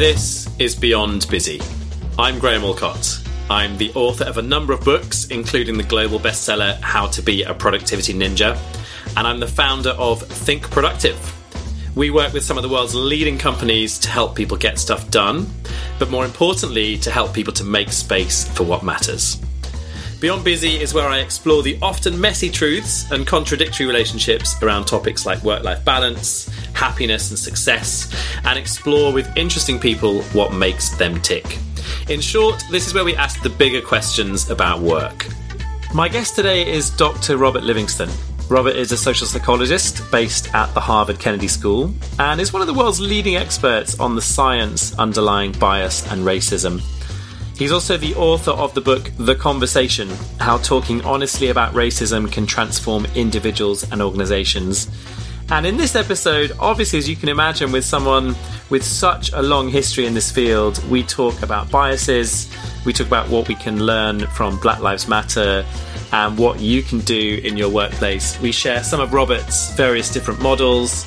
This is Beyond Busy. I'm Graham Allcott. I'm the author of a number of books, including the global bestseller How to Be a Productivity Ninja, and I'm the founder of Think Productive. We work with some of the world's leading companies to help people get stuff done, but more importantly, to help people to make space for what matters. Beyond Busy is where I explore the often messy truths and contradictory relationships around topics like work life balance, happiness, and success, and explore with interesting people what makes them tick. In short, this is where we ask the bigger questions about work. My guest today is Dr. Robert Livingston. Robert is a social psychologist based at the Harvard Kennedy School and is one of the world's leading experts on the science underlying bias and racism. He's also the author of the book The Conversation How Talking Honestly About Racism Can Transform Individuals and Organizations. And in this episode, obviously, as you can imagine, with someone with such a long history in this field, we talk about biases, we talk about what we can learn from Black Lives Matter, and what you can do in your workplace. We share some of Robert's various different models,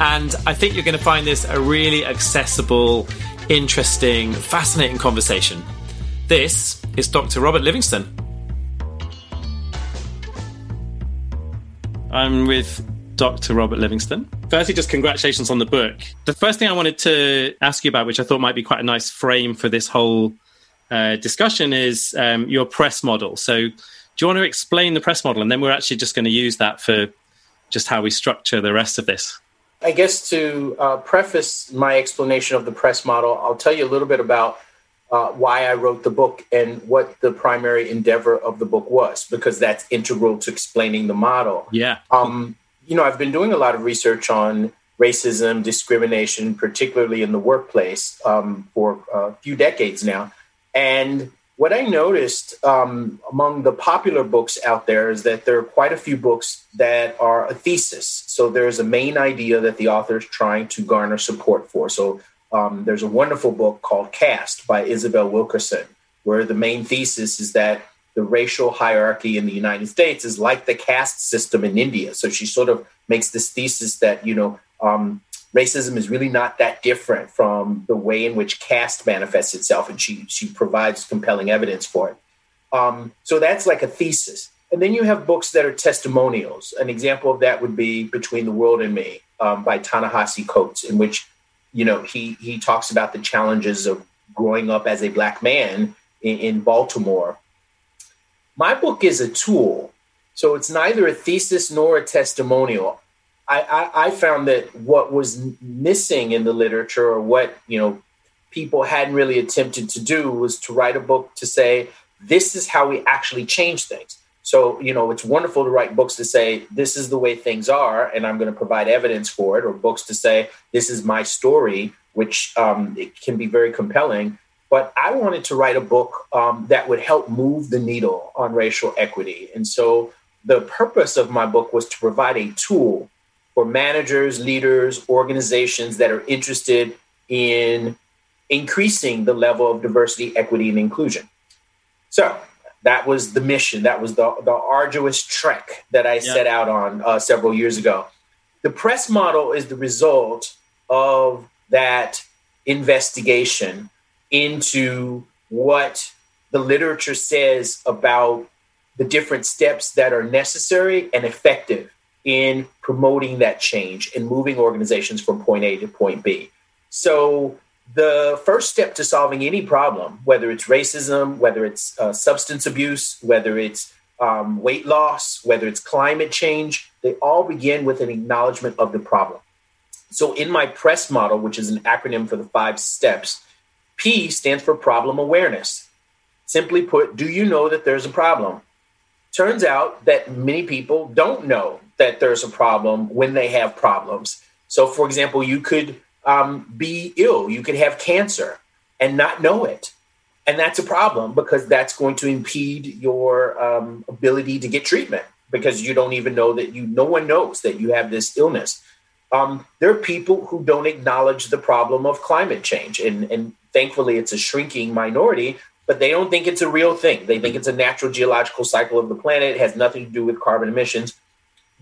and I think you're going to find this a really accessible, interesting, fascinating conversation. This is Dr. Robert Livingston. I'm with Dr. Robert Livingston. Firstly, just congratulations on the book. The first thing I wanted to ask you about, which I thought might be quite a nice frame for this whole uh, discussion, is um, your press model. So, do you want to explain the press model? And then we're actually just going to use that for just how we structure the rest of this. I guess to uh, preface my explanation of the press model, I'll tell you a little bit about uh, why I wrote the book and what the primary endeavor of the book was, because that's integral to explaining the model. Yeah. Um, you know, I've been doing a lot of research on racism, discrimination, particularly in the workplace, um, for a few decades now. And what I noticed um, among the popular books out there is that there are quite a few books that are a thesis. So there's a main idea that the author is trying to garner support for. So um, there's a wonderful book called Caste by Isabel Wilkerson, where the main thesis is that the racial hierarchy in the United States is like the caste system in India. So she sort of makes this thesis that, you know, um, racism is really not that different from the way in which caste manifests itself. And she, she provides compelling evidence for it. Um, so that's like a thesis. And then you have books that are testimonials. An example of that would be Between the World and Me um, by Ta-Nehisi Coates, in which you know, he he talks about the challenges of growing up as a black man in, in Baltimore. My book is a tool, so it's neither a thesis nor a testimonial. I, I, I found that what was missing in the literature, or what you know, people hadn't really attempted to do, was to write a book to say this is how we actually change things. So, you know, it's wonderful to write books to say, this is the way things are, and I'm going to provide evidence for it, or books to say, this is my story, which um, it can be very compelling. But I wanted to write a book um, that would help move the needle on racial equity. And so the purpose of my book was to provide a tool for managers, leaders, organizations that are interested in increasing the level of diversity, equity, and inclusion. So that was the mission. That was the, the arduous trek that I set out on uh, several years ago. The press model is the result of that investigation into what the literature says about the different steps that are necessary and effective in promoting that change and moving organizations from point A to point B. So the first step to solving any problem, whether it's racism, whether it's uh, substance abuse, whether it's um, weight loss, whether it's climate change, they all begin with an acknowledgement of the problem. So, in my PRESS model, which is an acronym for the five steps, P stands for problem awareness. Simply put, do you know that there's a problem? Turns out that many people don't know that there's a problem when they have problems. So, for example, you could um, be ill. You could have cancer and not know it. And that's a problem because that's going to impede your um, ability to get treatment because you don't even know that you, no one knows that you have this illness. Um, there are people who don't acknowledge the problem of climate change. And, and thankfully, it's a shrinking minority, but they don't think it's a real thing. They think it's a natural geological cycle of the planet. It has nothing to do with carbon emissions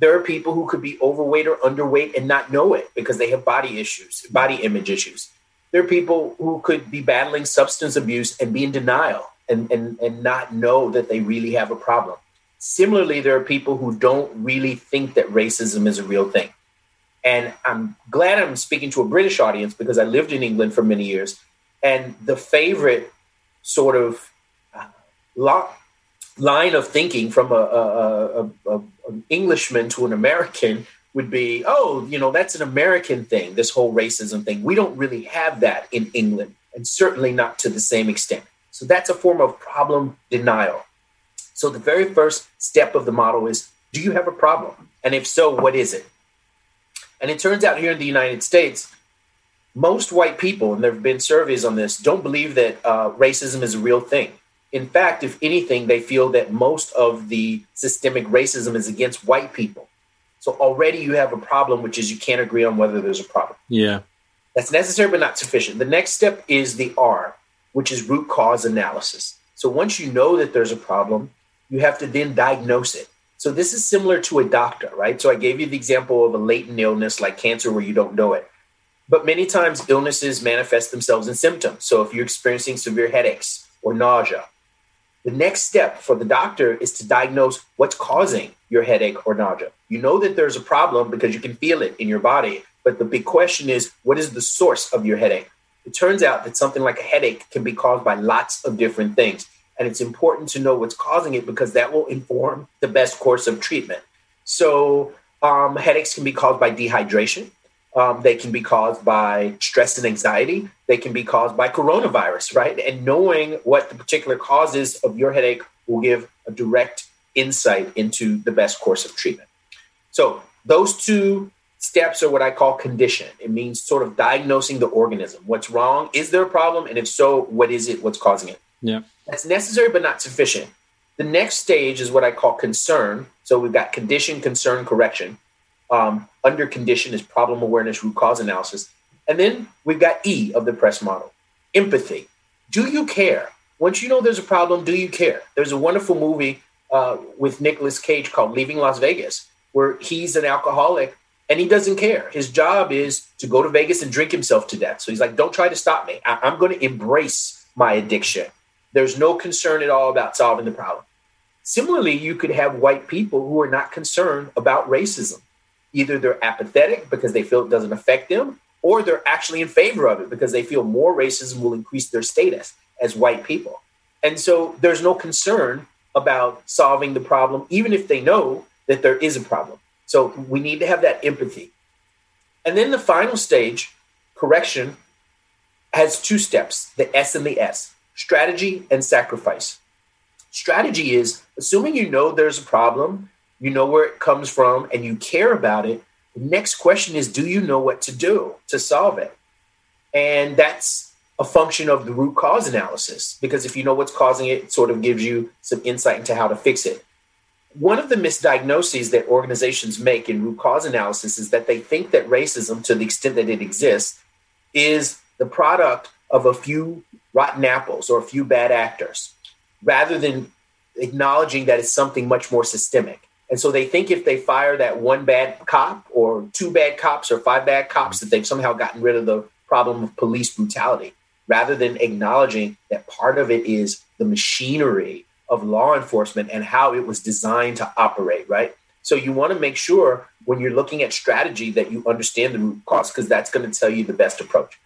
there are people who could be overweight or underweight and not know it because they have body issues, body image issues. There are people who could be battling substance abuse and be in denial and, and, and not know that they really have a problem. Similarly, there are people who don't really think that racism is a real thing. And I'm glad I'm speaking to a British audience because I lived in England for many years. And the favorite sort of uh, line of thinking from a, a, a, an Englishman to an American would be, oh, you know, that's an American thing, this whole racism thing. We don't really have that in England, and certainly not to the same extent. So that's a form of problem denial. So the very first step of the model is do you have a problem? And if so, what is it? And it turns out here in the United States, most white people, and there have been surveys on this, don't believe that uh, racism is a real thing. In fact, if anything, they feel that most of the systemic racism is against white people. So already you have a problem, which is you can't agree on whether there's a problem. Yeah. That's necessary, but not sufficient. The next step is the R, which is root cause analysis. So once you know that there's a problem, you have to then diagnose it. So this is similar to a doctor, right? So I gave you the example of a latent illness like cancer where you don't know it. But many times illnesses manifest themselves in symptoms. So if you're experiencing severe headaches or nausea the next step for the doctor is to diagnose what's causing your headache or nausea. You know that there's a problem because you can feel it in your body, but the big question is what is the source of your headache? It turns out that something like a headache can be caused by lots of different things. And it's important to know what's causing it because that will inform the best course of treatment. So, um, headaches can be caused by dehydration. Um, they can be caused by stress and anxiety. They can be caused by coronavirus, right? And knowing what the particular causes of your headache will give a direct insight into the best course of treatment. So, those two steps are what I call condition. It means sort of diagnosing the organism. What's wrong? Is there a problem? And if so, what is it? What's causing it? Yeah. That's necessary, but not sufficient. The next stage is what I call concern. So we've got condition, concern, correction um, under condition is problem awareness, root cause analysis. And then we've got E of the press model empathy. Do you care? Once you know there's a problem, do you care? There's a wonderful movie uh, with Nicolas Cage called Leaving Las Vegas, where he's an alcoholic and he doesn't care. His job is to go to Vegas and drink himself to death. So he's like, don't try to stop me. I- I'm going to embrace my addiction. There's no concern at all about solving the problem. Similarly, you could have white people who are not concerned about racism either they're apathetic because they feel it doesn't affect them, or they're actually in favor of it because they feel more racism will increase their status as white people. And so there's no concern about solving the problem, even if they know that there is a problem. So we need to have that empathy. And then the final stage, correction, has two steps the S and the S strategy and sacrifice. Strategy is assuming you know there's a problem you know where it comes from, and you care about it. The next question is do you know what to do to solve it? And that's a function of the root cause analysis, because if you know what's causing it, it sort of gives you some insight into how to fix it. One of the misdiagnoses that organizations make in root cause analysis is that they think that racism, to the extent that it exists, is the product of a few rotten apples or a few bad actors, rather than acknowledging that it's something much more systemic. And so they think if they fire that one bad cop or two bad cops or five bad cops, that they've somehow gotten rid of the problem of police brutality, rather than acknowledging that part of it is the machinery of law enforcement and how it was designed to operate, right? So you want to make sure when you're looking at strategy that you understand the root cause because that's going to tell you the best approach.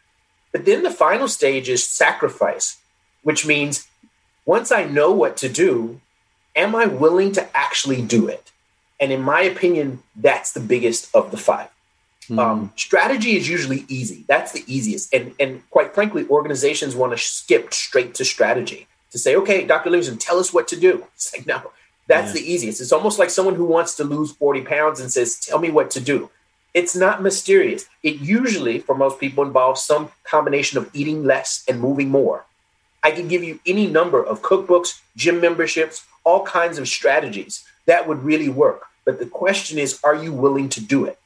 But then the final stage is sacrifice, which means once I know what to do, am I willing to actually do it? And in my opinion, that's the biggest of the five. Mm. Um, strategy is usually easy. That's the easiest. And, and quite frankly, organizations want to skip straight to strategy to say, okay, Dr. Livingston, tell us what to do. It's like, no, that's yeah. the easiest. It's almost like someone who wants to lose 40 pounds and says, tell me what to do. It's not mysterious. It usually, for most people, involves some combination of eating less and moving more. I can give you any number of cookbooks, gym memberships, all kinds of strategies that would really work. But the question is, are you willing to do it?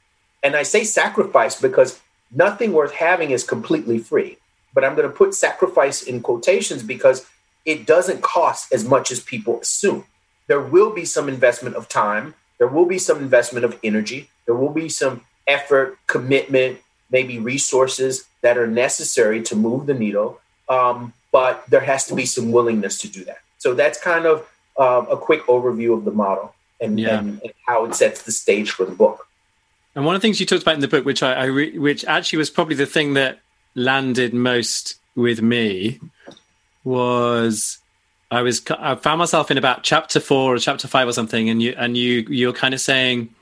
And I say sacrifice because nothing worth having is completely free. But I'm going to put sacrifice in quotations because it doesn't cost as much as people assume. There will be some investment of time, there will be some investment of energy, there will be some effort, commitment, maybe resources that are necessary to move the needle, um, but there has to be some willingness to do that. So that's kind of uh, a quick overview of the model and, yeah. and, and, how it sets the stage for the book. And one of the things you talked about in the book, which I, I re- which actually was probably the thing that landed most with me, was I was I found myself in about chapter four or chapter five or something, and you and you you're kind of saying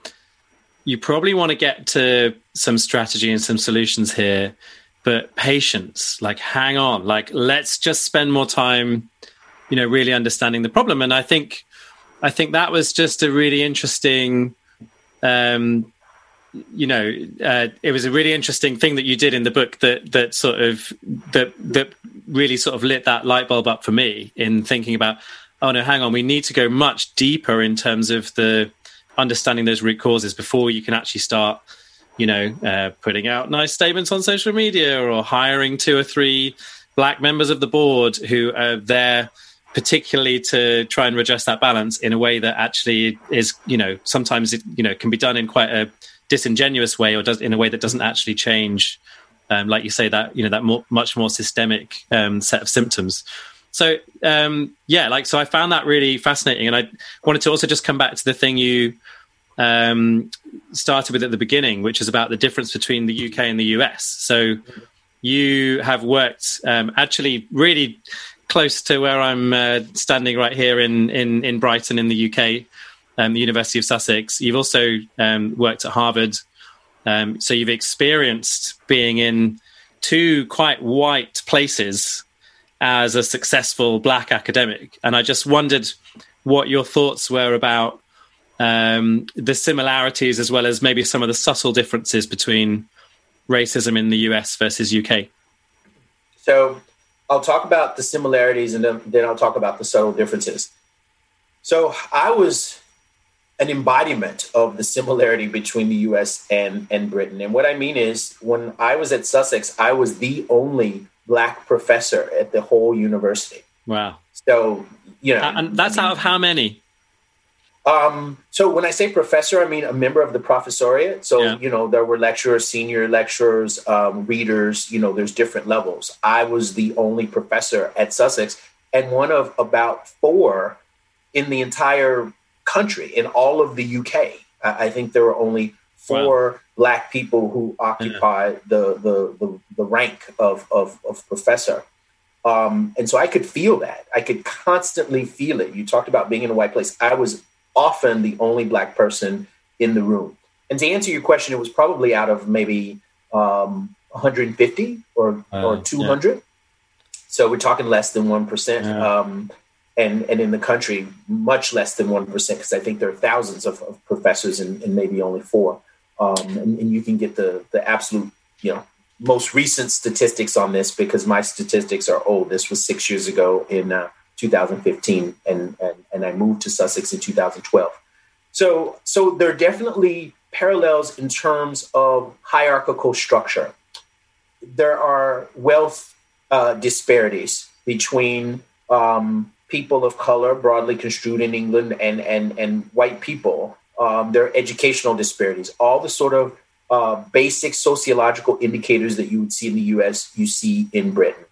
you probably want to get to some strategy and some solutions here, but patience, like hang on, like let's just spend more time, you know, really understanding the problem. And I think I think that was just a really interesting um you know, uh, it was a really interesting thing that you did in the book that that sort of that that really sort of lit that light bulb up for me in thinking about, oh no, hang on, we need to go much deeper in terms of the understanding those root causes before you can actually start, you know, uh, putting out nice statements on social media or hiring two or three black members of the board who are there particularly to try and redress that balance in a way that actually is, you know, sometimes it, you know, can be done in quite a disingenuous way or does in a way that doesn't actually change um, like you say that you know that more, much more systemic um, set of symptoms. So um, yeah like so i found that really fascinating. And i wanted to also just come back to the thing you um, started with at the beginning which is about the difference between the uk and the us so you have worked um, actually really close to where i'm uh, standing right here in, in in brighton in the uk um, the University of Sussex. You've also um, worked at Harvard. Um, so you've experienced being in two quite white places as a successful black academic. And I just wondered what your thoughts were about um, the similarities as well as maybe some of the subtle differences between racism in the US versus UK. So I'll talk about the similarities and then, then I'll talk about the subtle differences. So I was an embodiment of the similarity between the US and, and Britain. And what I mean is, when I was at Sussex, I was the only black professor at the whole university. Wow. So, you know. And that's I mean, out of how many? Um, so when I say professor, I mean a member of the professoriate. So, yeah. you know, there were lecturers, senior lecturers, um, readers, you know, there's different levels. I was the only professor at Sussex and one of about four in the entire country, in all of the UK. I think there were only four wow. black people who occupy yeah. the, the, the, the, rank of, of, of professor. Um, and so I could feel that. I could constantly feel it. You talked about being in a white place. I was often the only black person in the room. And to answer your question, it was probably out of maybe um, 150 or, uh, or 200. Yeah. So we're talking less than 1%. Yeah. Um, and and in the country much less than one percent because I think there are thousands of, of professors and, and, maybe only four. Um, and, and, you can get the the absolute you know most recent statistics on this because my statistics are old. This was six years ago in uh, 2015, and, and and I moved to Sussex in 2012. So so there are definitely parallels in terms of hierarchical structure. There are wealth uh, disparities between um, people of color, broadly construed in England, and and and white people, um, are educational disparities, all the sort of uh, basic sociological indicators that you would see in the U.S. you see in Britain,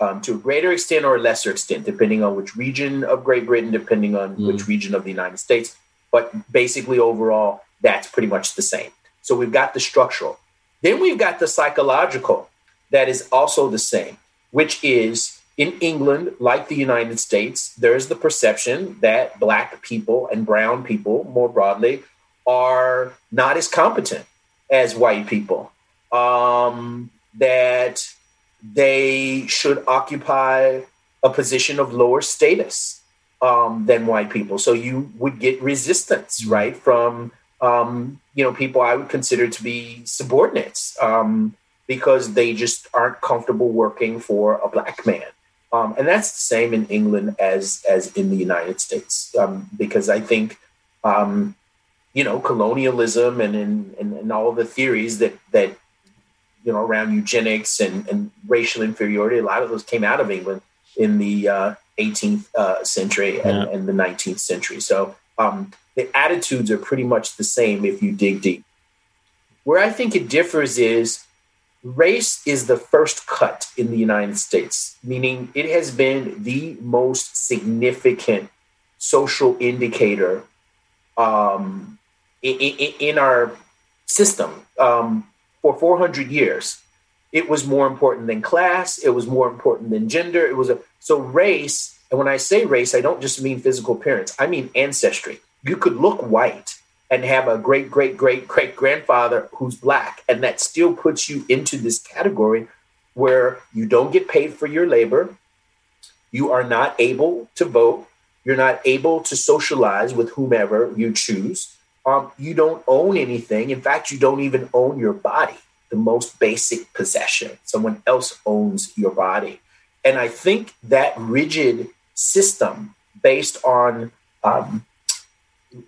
um, to a greater extent or a lesser extent, depending on which region of Great Britain, depending on mm. which region of the United States. But basically, overall, that's pretty much the same. So we've got the structural. Then we've got the psychological that is also the same, which is in England, like the United States, there's the perception that Black people and Brown people, more broadly, are not as competent as white people. Um, that they should occupy a position of lower status um, than white people. So you would get resistance, mm-hmm. right, from um, you know people I would consider to be subordinates um, because they just aren't comfortable working for a black man. Um, and that's the same in England as as in the United States, um, because I think, um, you know, colonialism and, and and all the theories that that you know around eugenics and, and racial inferiority, a lot of those came out of England in the uh, 18th uh, century and, yeah. and, the 19th century. So um, the attitudes are pretty much the same if you dig deep. Where I think it differs is race is the first cut in the United States, meaning it has been the most significant social indicator um, in, in, in, our system um, for 400 years. It was more important than class. It was more important than gender. It was a so race. And when I say race, I don't just mean physical appearance. I mean ancestry. You could look white and have a great, great, great, great grandfather who's black. And that still puts you into this category where you don't get paid for your labor. You are not able to vote. You're not able to socialize with whomever you choose. Um, you don't own anything. In fact, you don't even own your body, the most basic possession. Someone else owns your body. And I think that rigid system based on um,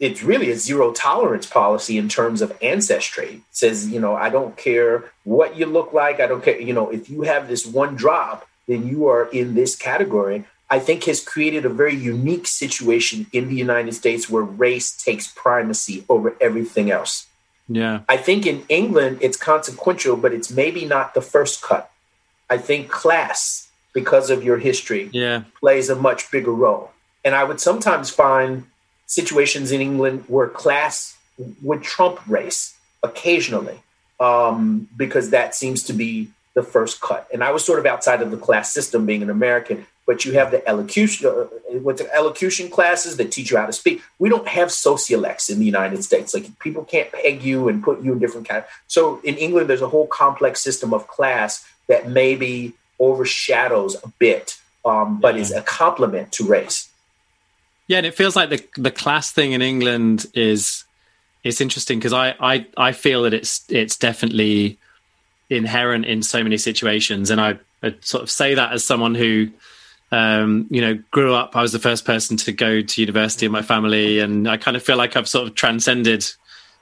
it's really a zero tolerance policy in terms of ancestry. Says, you know, I don't care what you look like. I don't care, you know, if you have this one drop, then you are in this category. I think has created a very unique situation in the United States where race takes primacy over everything else. Yeah. I think in England it's consequential, but it's maybe not the first cut. I think class, because of your history, yeah. plays a much bigger role. And I would sometimes find situations in England where class would trump race occasionally, um, because that seems to be the first cut. And I was sort of outside of the class system being an American, but you have the elocution, uh, what the elocution classes that teach you how to speak. We don't have sociolects in the United States. Like people can't peg you and put you in different categories. So in England, there's a whole complex system of class that maybe overshadows a bit, um, but yeah. is a complement to race. Yeah, and it feels like the the class thing in England is it's interesting because I, I I feel that it's it's definitely inherent in so many situations, and I, I sort of say that as someone who um, you know, grew up. I was the first person to go to university in my family, and I kind of feel like I've sort of transcended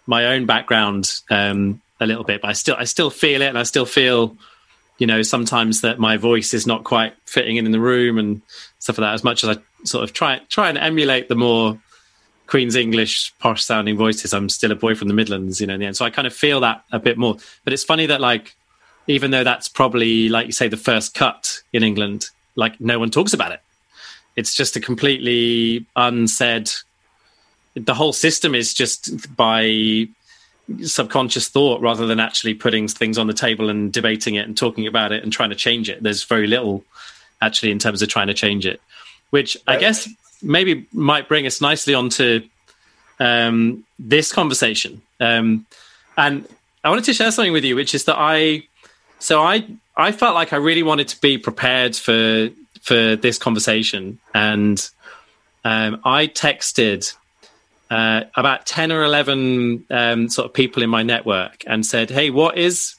my own background um, a little bit. But I still, I still feel it, and I still feel, you know, sometimes that my voice is not quite fitting in in the room and stuff like that. As much as I sort of try try and emulate the more Queen's English posh sounding voices. I'm still a boy from the Midlands, you know, in the end. So I kind of feel that a bit more. But it's funny that like even though that's probably like you say the first cut in England, like no one talks about it. It's just a completely unsaid the whole system is just by subconscious thought rather than actually putting things on the table and debating it and talking about it and trying to change it. There's very little actually in terms of trying to change it which I guess maybe might bring us nicely onto um, this conversation. Um, and I wanted to share something with you, which is that I, so I, I felt like I really wanted to be prepared for for this conversation, and um, I texted uh, about ten or eleven um, sort of people in my network and said, "Hey, what is,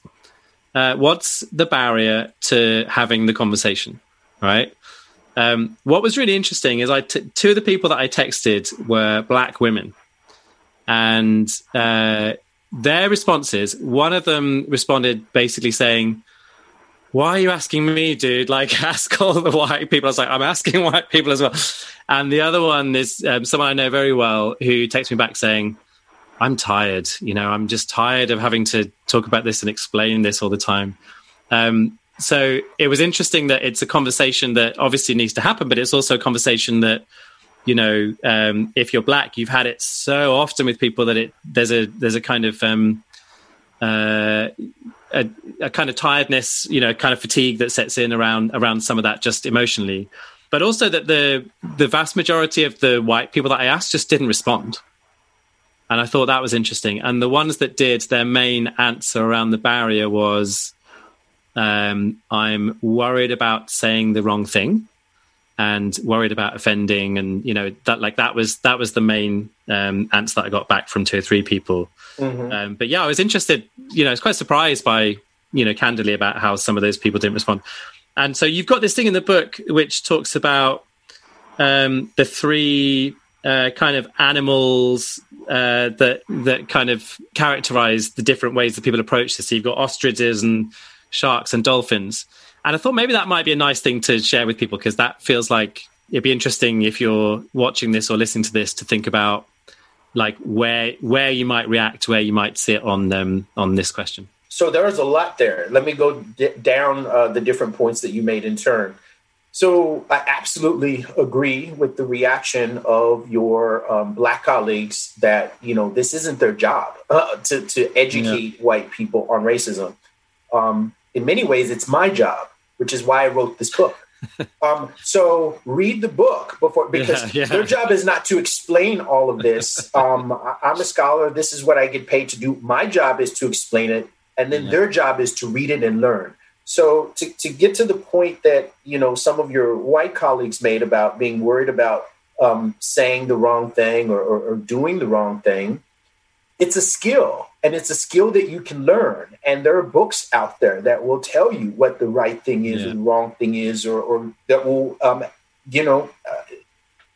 uh, what's the barrier to having the conversation?" Right, um, what was really interesting is I t- two of the people that I texted were black women, and uh, their responses. One of them responded basically saying, "Why are you asking me, dude? Like, ask all the white people." I was like, "I'm asking white people as well." And the other one is um, someone I know very well who takes me back saying, "I'm tired. You know, I'm just tired of having to talk about this and explain this all the time." Um, so it was interesting that it's a conversation that obviously needs to happen, but it's also a conversation that you know um, if you're black, you've had it so often with people that it there's a there's a kind of um, uh, a, a, kind of tiredness, you know, kind of fatigue that sets in around around some of that just emotionally, but also that the the vast majority of the white people that I asked just didn't respond. And I thought that was interesting. And the ones that did, their main answer around the barrier was um, I'm worried about saying the wrong thing and worried about offending and you know that like that was that was the main um, answer that I got back from two or three people. Mm-hmm. Um, but yeah, I was interested. You know, I was quite surprised by you know candidly about how some of those people didn't respond. And so you've got this thing in the book which talks about um, the three uh, kind of animals uh, that that kind of characterize the different ways that people approach this. So you've got ostriches and sharks and dolphins. And I thought maybe that might be a nice thing to share with people because that feels like it'd be interesting if you're watching this or listening to this to think about like where where you might react, where you might sit on um, on this question. so there's a lot there. Let me go d- down uh, the different points that you made in turn. So I absolutely agree with the reaction of your um, black colleagues that you know this isn't their job uh, to to educate yeah. white people on racism. Um, in many ways, it's my job, which is why I wrote this book. um, so read the book before because yeah, yeah. their job is not to explain all of this. Um, I, am a scholar. This is what I get paid to do. My job is to explain it, and then yeah. their job is to read it and learn. So to, to get to the point that you know some of your white colleagues made about being worried about um, saying the wrong thing or, or, or doing the wrong thing, it's a skill and it's a skill that you can learn. And there are books out there that will tell you what the right thing is yeah. or the wrong thing is or, or that will um, you know uh,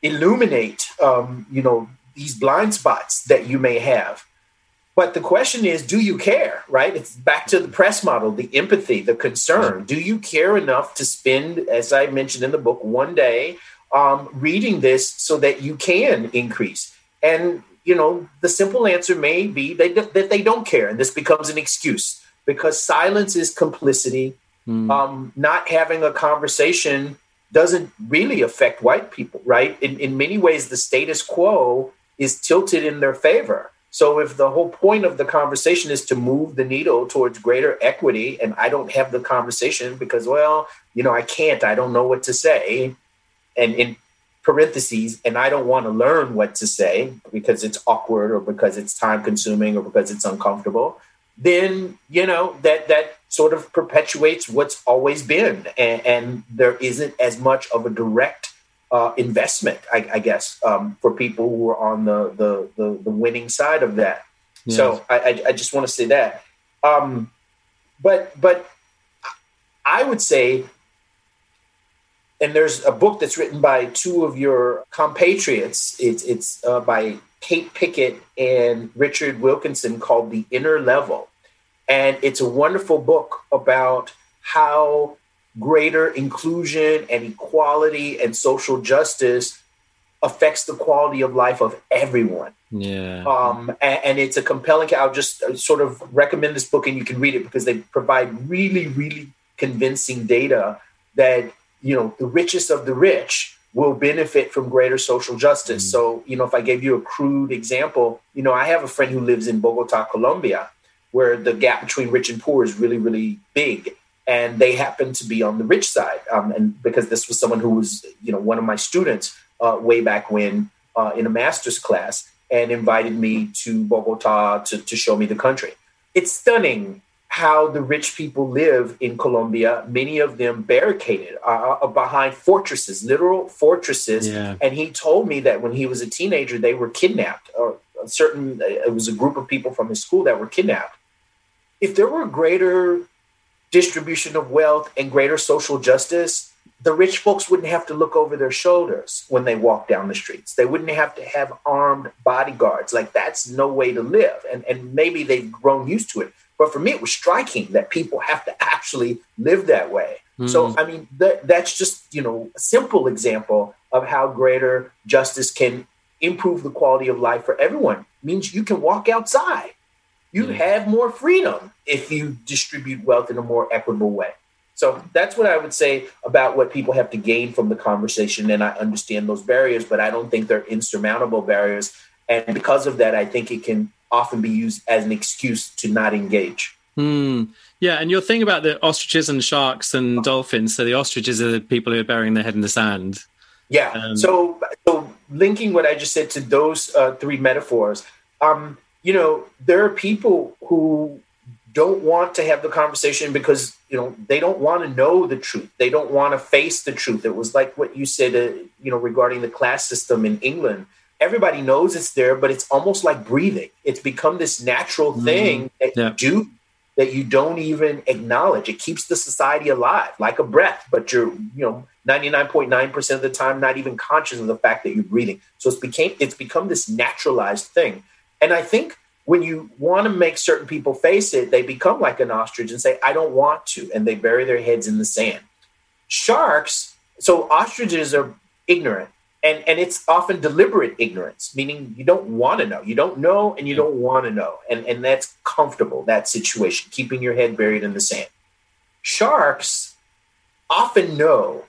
illuminate um, you know these blind spots that you may have. But the question is do you care right? It's back to the press model the empathy the concern. Do you care enough to spend as i mentioned in the book one day um, reading this so that you can increase? And you know, the simple answer may be they, that they don't care, and this becomes an excuse because silence is complicity. Mm. Um, not having a conversation doesn't really affect white people, right? In, in many ways, the status quo is tilted in their favor. So if the whole point of the conversation is to move the needle towards greater equity, and I don't have the conversation because, well, you know, I can't, I don't know what to say, and in parentheses and I don't want to learn what to say because it's awkward or because it's time consuming or because it's uncomfortable, then you know that that sort of perpetuates what's always been, and, and there isn't as much of a direct uh, investment, I, I guess, um, for people who are on the the the, the winning side of that. Yes. So I, I, I just want to say that, um, but but I would say and there's a book that's written by two of your compatriots. It's it's uh, by Kate Pickett and Richard Wilkinson called The Inner Level, and it's a wonderful book about how greater inclusion and equality and social justice affects the quality of life of everyone. Yeah. Um, and, and, it's a compelling. I'll just uh, sort of recommend this book, and you can read it because they provide really, really convincing data that you know the richest of the rich will benefit from greater social justice. Mm. So, you know, if I gave you a crude example, you know, I have a friend who lives in Bogota, Colombia, where the gap between rich and poor is really, really big. And they happen to be on the rich side. Um, and because this was someone who was, you know, one of my students uh, way back when uh, in a master's class and invited me to Bogota to, to show me the country. It's stunning how the rich people live in Colombia, many of them barricaded uh, uh, behind fortresses, literal fortresses. Yeah. And he told me that when he was a teenager, they were kidnapped. Or a certain, uh, it was a group of people from his school that were kidnapped. If there were greater distribution of wealth and greater social justice, the rich folks wouldn't have to look over their shoulders when they walk down the streets. They wouldn't have to have armed bodyguards. Like that's no way to live. And and maybe they've grown used to it. But for me, it was striking that people have to actually live that way. Mm. So, I mean, that, that's just, you know, a simple example of how greater justice can improve the quality of life for everyone. It means you can walk outside. You mm. have more freedom if you distribute wealth in a more equitable way. So that's what I would say about what people have to gain from the conversation. And I understand those barriers, but I don't think they're insurmountable barriers. And because of that, I think it can often be used as an excuse to not engage. Hmm. Yeah, and your thing about the ostriches and sharks and dolphins. So the ostriches are the people who are burying their head in the sand. Yeah. Um, so, so linking what I just said to those uh, three metaphors, um, you know, there are people who don't want to have the conversation because you know they don't want to know the truth. They don't want to face the truth. It was like what you said, uh, you know, regarding the class system in England everybody knows it's there, but it's almost like breathing. It's become this natural mm-hmm. thing mm, that yeah. you do that you don't even acknowledge. It keeps the society alive, like a breath, but you're, you know, 99.9% of the time not even conscious of the fact that you're breathing. So it's became it's become this naturalized thing. And I think when you want to make certain people face it, they become like an ostrich and say, I don't want to, and they bury their heads in the sand. Sharks, so ostriches are ignorant and and it's often deliberate ignorance meaning you don't want to know. You don't know and you don't want to know. And and that's comfortable that situation keeping your head buried in the sand. Sharks often know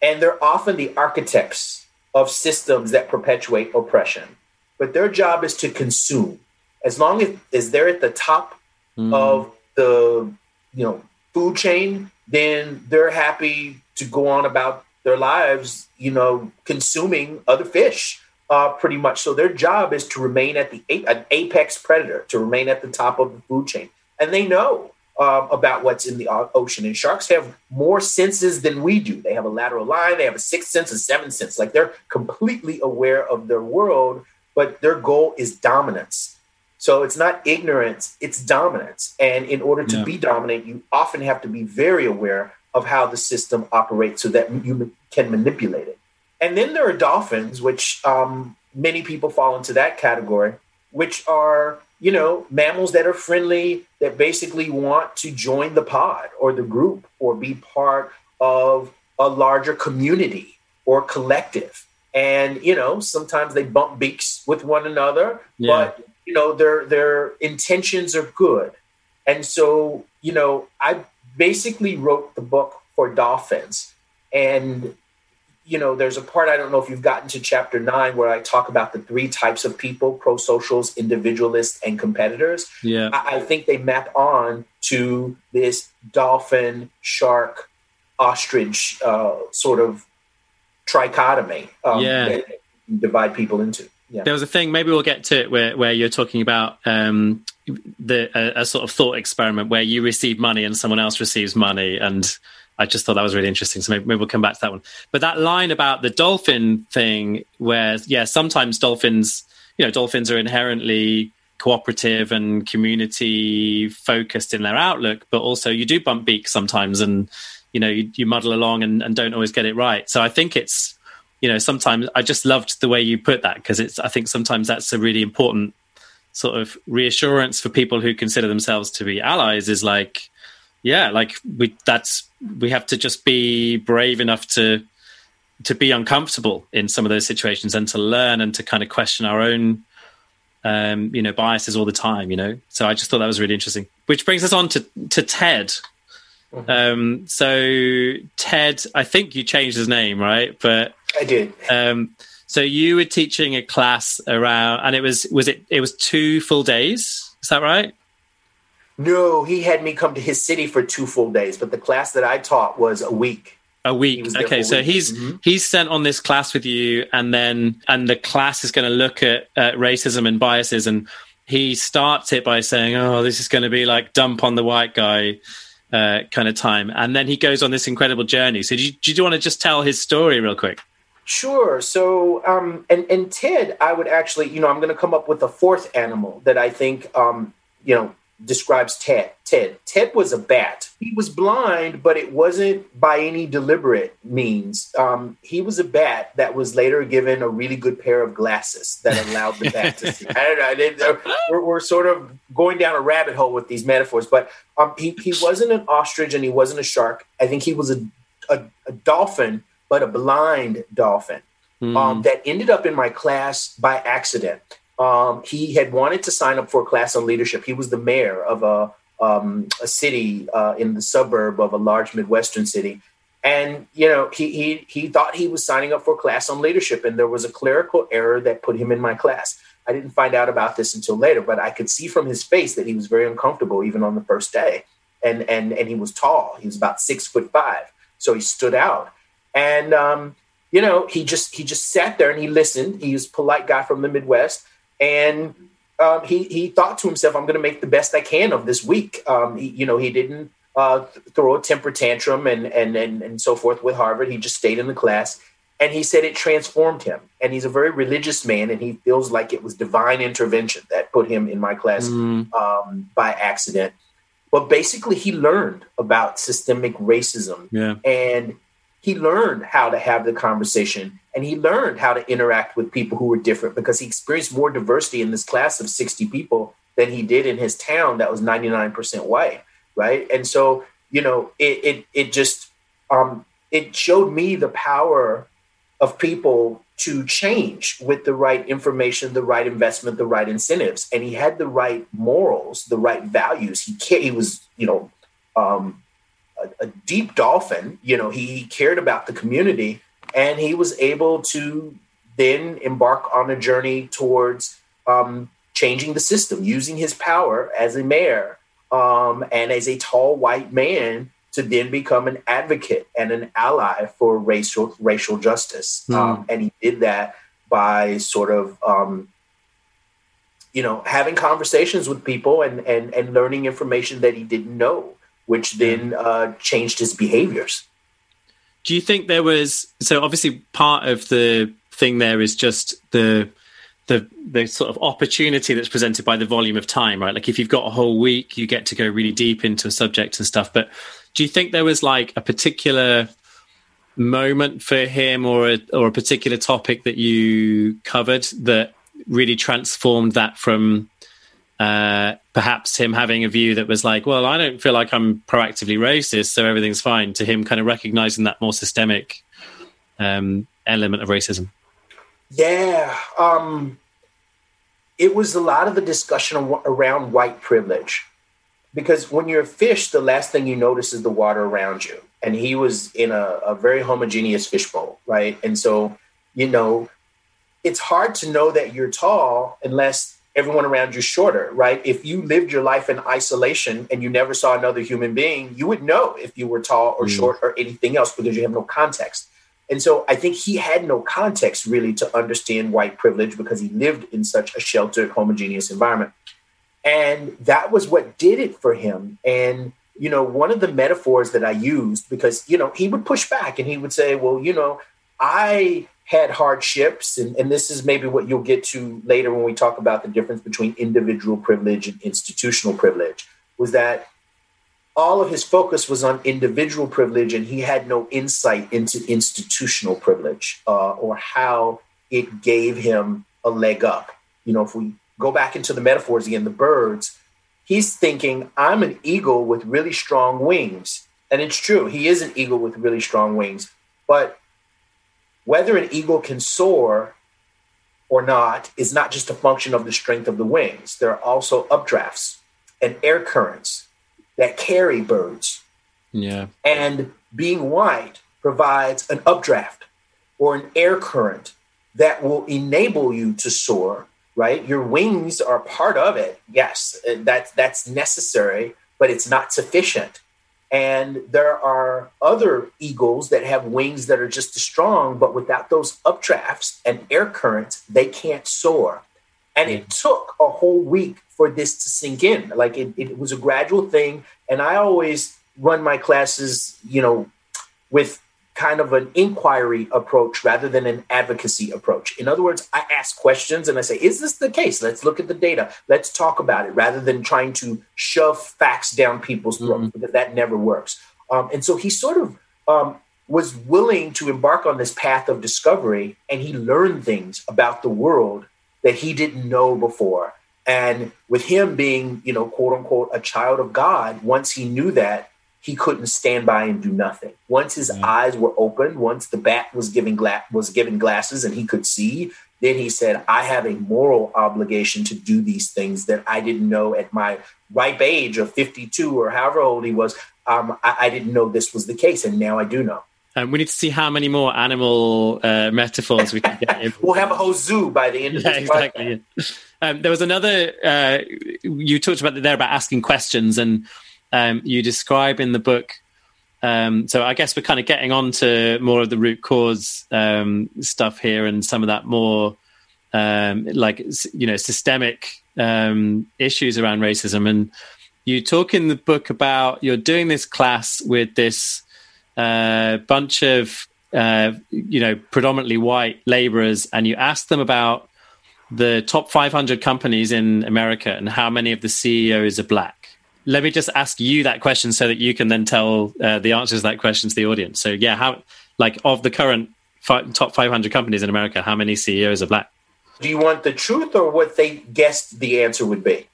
and they're often the architects of systems that perpetuate oppression. But their job is to consume. As long as, as they're at the top mm. of the you know food chain then they're happy to go on about their lives, you know, consuming other fish. Uh, pretty much. So their job is to remain at the an apex predator, to remain at the top of the food chain, and they know uh, about what's in the ocean. And sharks have more senses than we do. They have a lateral line, they have a sixth sense, a seventh sense. Like they're completely aware of their world, but their goal is dominance. So it's not ignorance, it's dominance. And in order to yeah. be dominant, you often have to be very aware of how the system operates so that you can manipulate it. And then there are dolphins, which um, many people fall into that category, which are, you know, mammals that are friendly, that basically want to join the pod or the group or be part of a larger community or collective. And, you know, sometimes they bump beaks with one another, yeah. but, you know, their, their intentions are good. And so, you know, I basically wrote the book for dolphins. And, you know, there's a part, I don't know if you've gotten to chapter nine, where I talk about the three types of people pro socials, individualists, and competitors. Yeah. I, I think they map on to this dolphin, shark, ostrich uh, sort of trichotomy um, yeah. divide people into. Yeah. There was a thing, maybe we'll get to it, where, where you're talking about um, the a, a, sort of thought experiment where you receive money and someone else receives money and i just thought that was really interesting. So maybe, maybe, we'll come back to that one. But that line about the dolphin thing where yeah sometimes dolphins you know dolphins are inherently cooperative and community focused in their outlook but also you do bump beaks sometimes and you know you, you muddle along and, and don't always get it right. So i think it's you know sometimes i just loved the way you put that because it's i think sometimes that's a really important sort of reassurance for people who consider themselves to be allies is like yeah like we that's we have to just be brave enough to to be uncomfortable in some of those situations and to learn and to kind of question our own um you know biases all the time you know? So i just thought that was really interesting. Which brings us on to to ted. Mm-hmm. um so ted i think you changed his name right? But i did. um so you were teaching a class around, and it was was it it was two full days? Is that right? No, he had me come to his city for two full days, but the class that I taught was a week. A week. Okay, so week. he's mm-hmm. he's sent on this class with you, and then and the class is going to look at, at racism and biases, and he starts it by saying, "Oh, this is going to be like dump on the white guy." Uh, kind of time, and then he goes on this incredible journey. So, do you, do you want to just tell his story real quick? Sure. So, um, and and Ted, I would actually, you know, I'm going to come up with a fourth animal that I think, um, you know, describes Ted. Ted. Ted was a bat. He was blind, but it wasn't by any deliberate means. Um, he was a bat that was later given a really good pair of glasses that allowed the bat to see. I don't know. I didn't, we're, we're, sort of going down a rabbit hole with these metaphors, but um, he he wasn't an ostrich and he wasn't a shark. I think he was a, a, a dolphin but a blind dolphin mm. um, that ended up in my class by accident. Um, he had wanted to sign up for a class on leadership. He was the mayor of a, um, a city uh, in the suburb of a large Midwestern city. And, you know, he, he, he thought he was signing up for a class on leadership, and there was a clerical error that put him in my class. I didn't find out about this until later, but I could see from his face that he was very uncomfortable even on the first day. And, and, and he was tall. He was about six foot five. So he stood out and um, you know he just he just sat there and he listened. He was a polite guy from the midwest. And um, he he thought to himself i'm going to make the best i can of this week. Um, he, you know he didn't uh, throw a temper tantrum and, and and and so forth with harvard. He just stayed in the class. And he said it transformed him. And he's a very religious man and he feels like it was divine intervention that put him in my class mm. um, by accident. But basically he learned about systemic racism. Yeah. and he learned how to have the conversation and he learned how to interact with people who were different because he experienced more diversity in this class of 60 people than he did in his town that was 99% white right and so you know it it, it just um, it showed me the power of people to change with the right information, the right investment, the right incentives, and he had the right morals, the right values. He he was, you know, um, a, a, deep dolphin. You know, he, he cared about the community, and he was able to then embark on a journey towards um, changing the system, using his power as a mayor um, and as a tall white man to then become an advocate and an ally for racial racial justice. Mm. Um, and he did that by sort of um, you know having conversations with people and and and learning information that he didn't know, which then uh, changed his behaviors. Do you think there was so obviously part of the thing there is just the the the sort of opportunity that's presented by the volume of time, right? Like if you've got a whole week, you get to go really deep into a subject and stuff. But do you think there was like a particular moment for him or a, or a particular topic that you covered that really transformed that from uh, perhaps him having a view that was like, well, I don't feel like I'm proactively racist, so everything's fine, to him kind of recognizing that more systemic um, element of racism? Yeah. Um, it was a lot of the discussion around white privilege because when you're a fish, the last thing you notice is the water around you. And he was in a, a very homogeneous fishbowl, right? And so, you know, it's hard to know that you're tall unless everyone around you shorter, right? If you lived your life in isolation and you never saw another human being, you would know if you were tall or mm. short or anything else because you have no context. And so I think he had no context really to understand white privilege because he lived in such a sheltered, homogeneous environment. And that was what did it for him. And, you know, one of the metaphors that I used, because, you know, he would push back and he would say, well, you know, I had hardships, and, and this is maybe what you'll get to later when we talk about the difference between individual privilege and institutional privilege, was that all of his focus was on individual privilege and he had no insight into institutional privilege uh, or how it gave him a leg up. You know, if we go back into the metaphors again, the birds, he's thinking, I'm an eagle with really strong wings. And it's true, he is an eagle with really strong wings. But whether an eagle can soar or not is not just a function of the strength of the wings. There are also updrafts and air currents that carry birds. Yeah. And being white provides an updraft or an air current that will enable you to soar, right? Your wings are part of it. Yes, that's that's necessary, but it's not sufficient. And there are other eagles that have wings that are just as strong, but without those updrafts and air currents, they can't soar. And it took a whole week for this to sink in. Like it, it was a gradual thing. And I always run my classes, you know, with kind of an inquiry approach rather than an advocacy approach. In other words, I ask questions and I say, is this the case? Let's look at the data. Let's talk about it rather than trying to shove facts down people's throats mm-hmm. because that never works. Um, and so he sort of um, was willing to embark on this path of discovery and he learned things about the world that he didn't know before. And with him being, you know, quote unquote, a child of God, once he knew that, he couldn't stand by and do nothing. Once his mm-hmm. eyes were opened, once the bat was giving gla- was given glasses and he could see, then he said, "I have a moral obligation to do these things that I didn't know at my ripe age of 52 or however old he was. Um, I-, I didn't know this was the case, and now I do know." Um, we need to see how many more animal uh, metaphors we can get. we'll have a whole zoo by the end of yeah, this exactly. Um, there was another. Uh, you talked about there about asking questions, and um, you describe in the book. Um, so I guess we're kind of getting on to more of the root cause um, stuff here, and some of that more um, like you know systemic issues around racism. And you talk in the book about you're doing this class with this a bunch of uh, you know predominantly white laborers, and you ask them about the top 500 companies in America and how many of the CEOs are black. Let me just ask you that question so that you can then tell uh, the answers to that question to the audience. So, yeah, how like of the current fi- top 500 companies in America, how many CEOs are black? Do you want the truth or what they guessed the answer would be?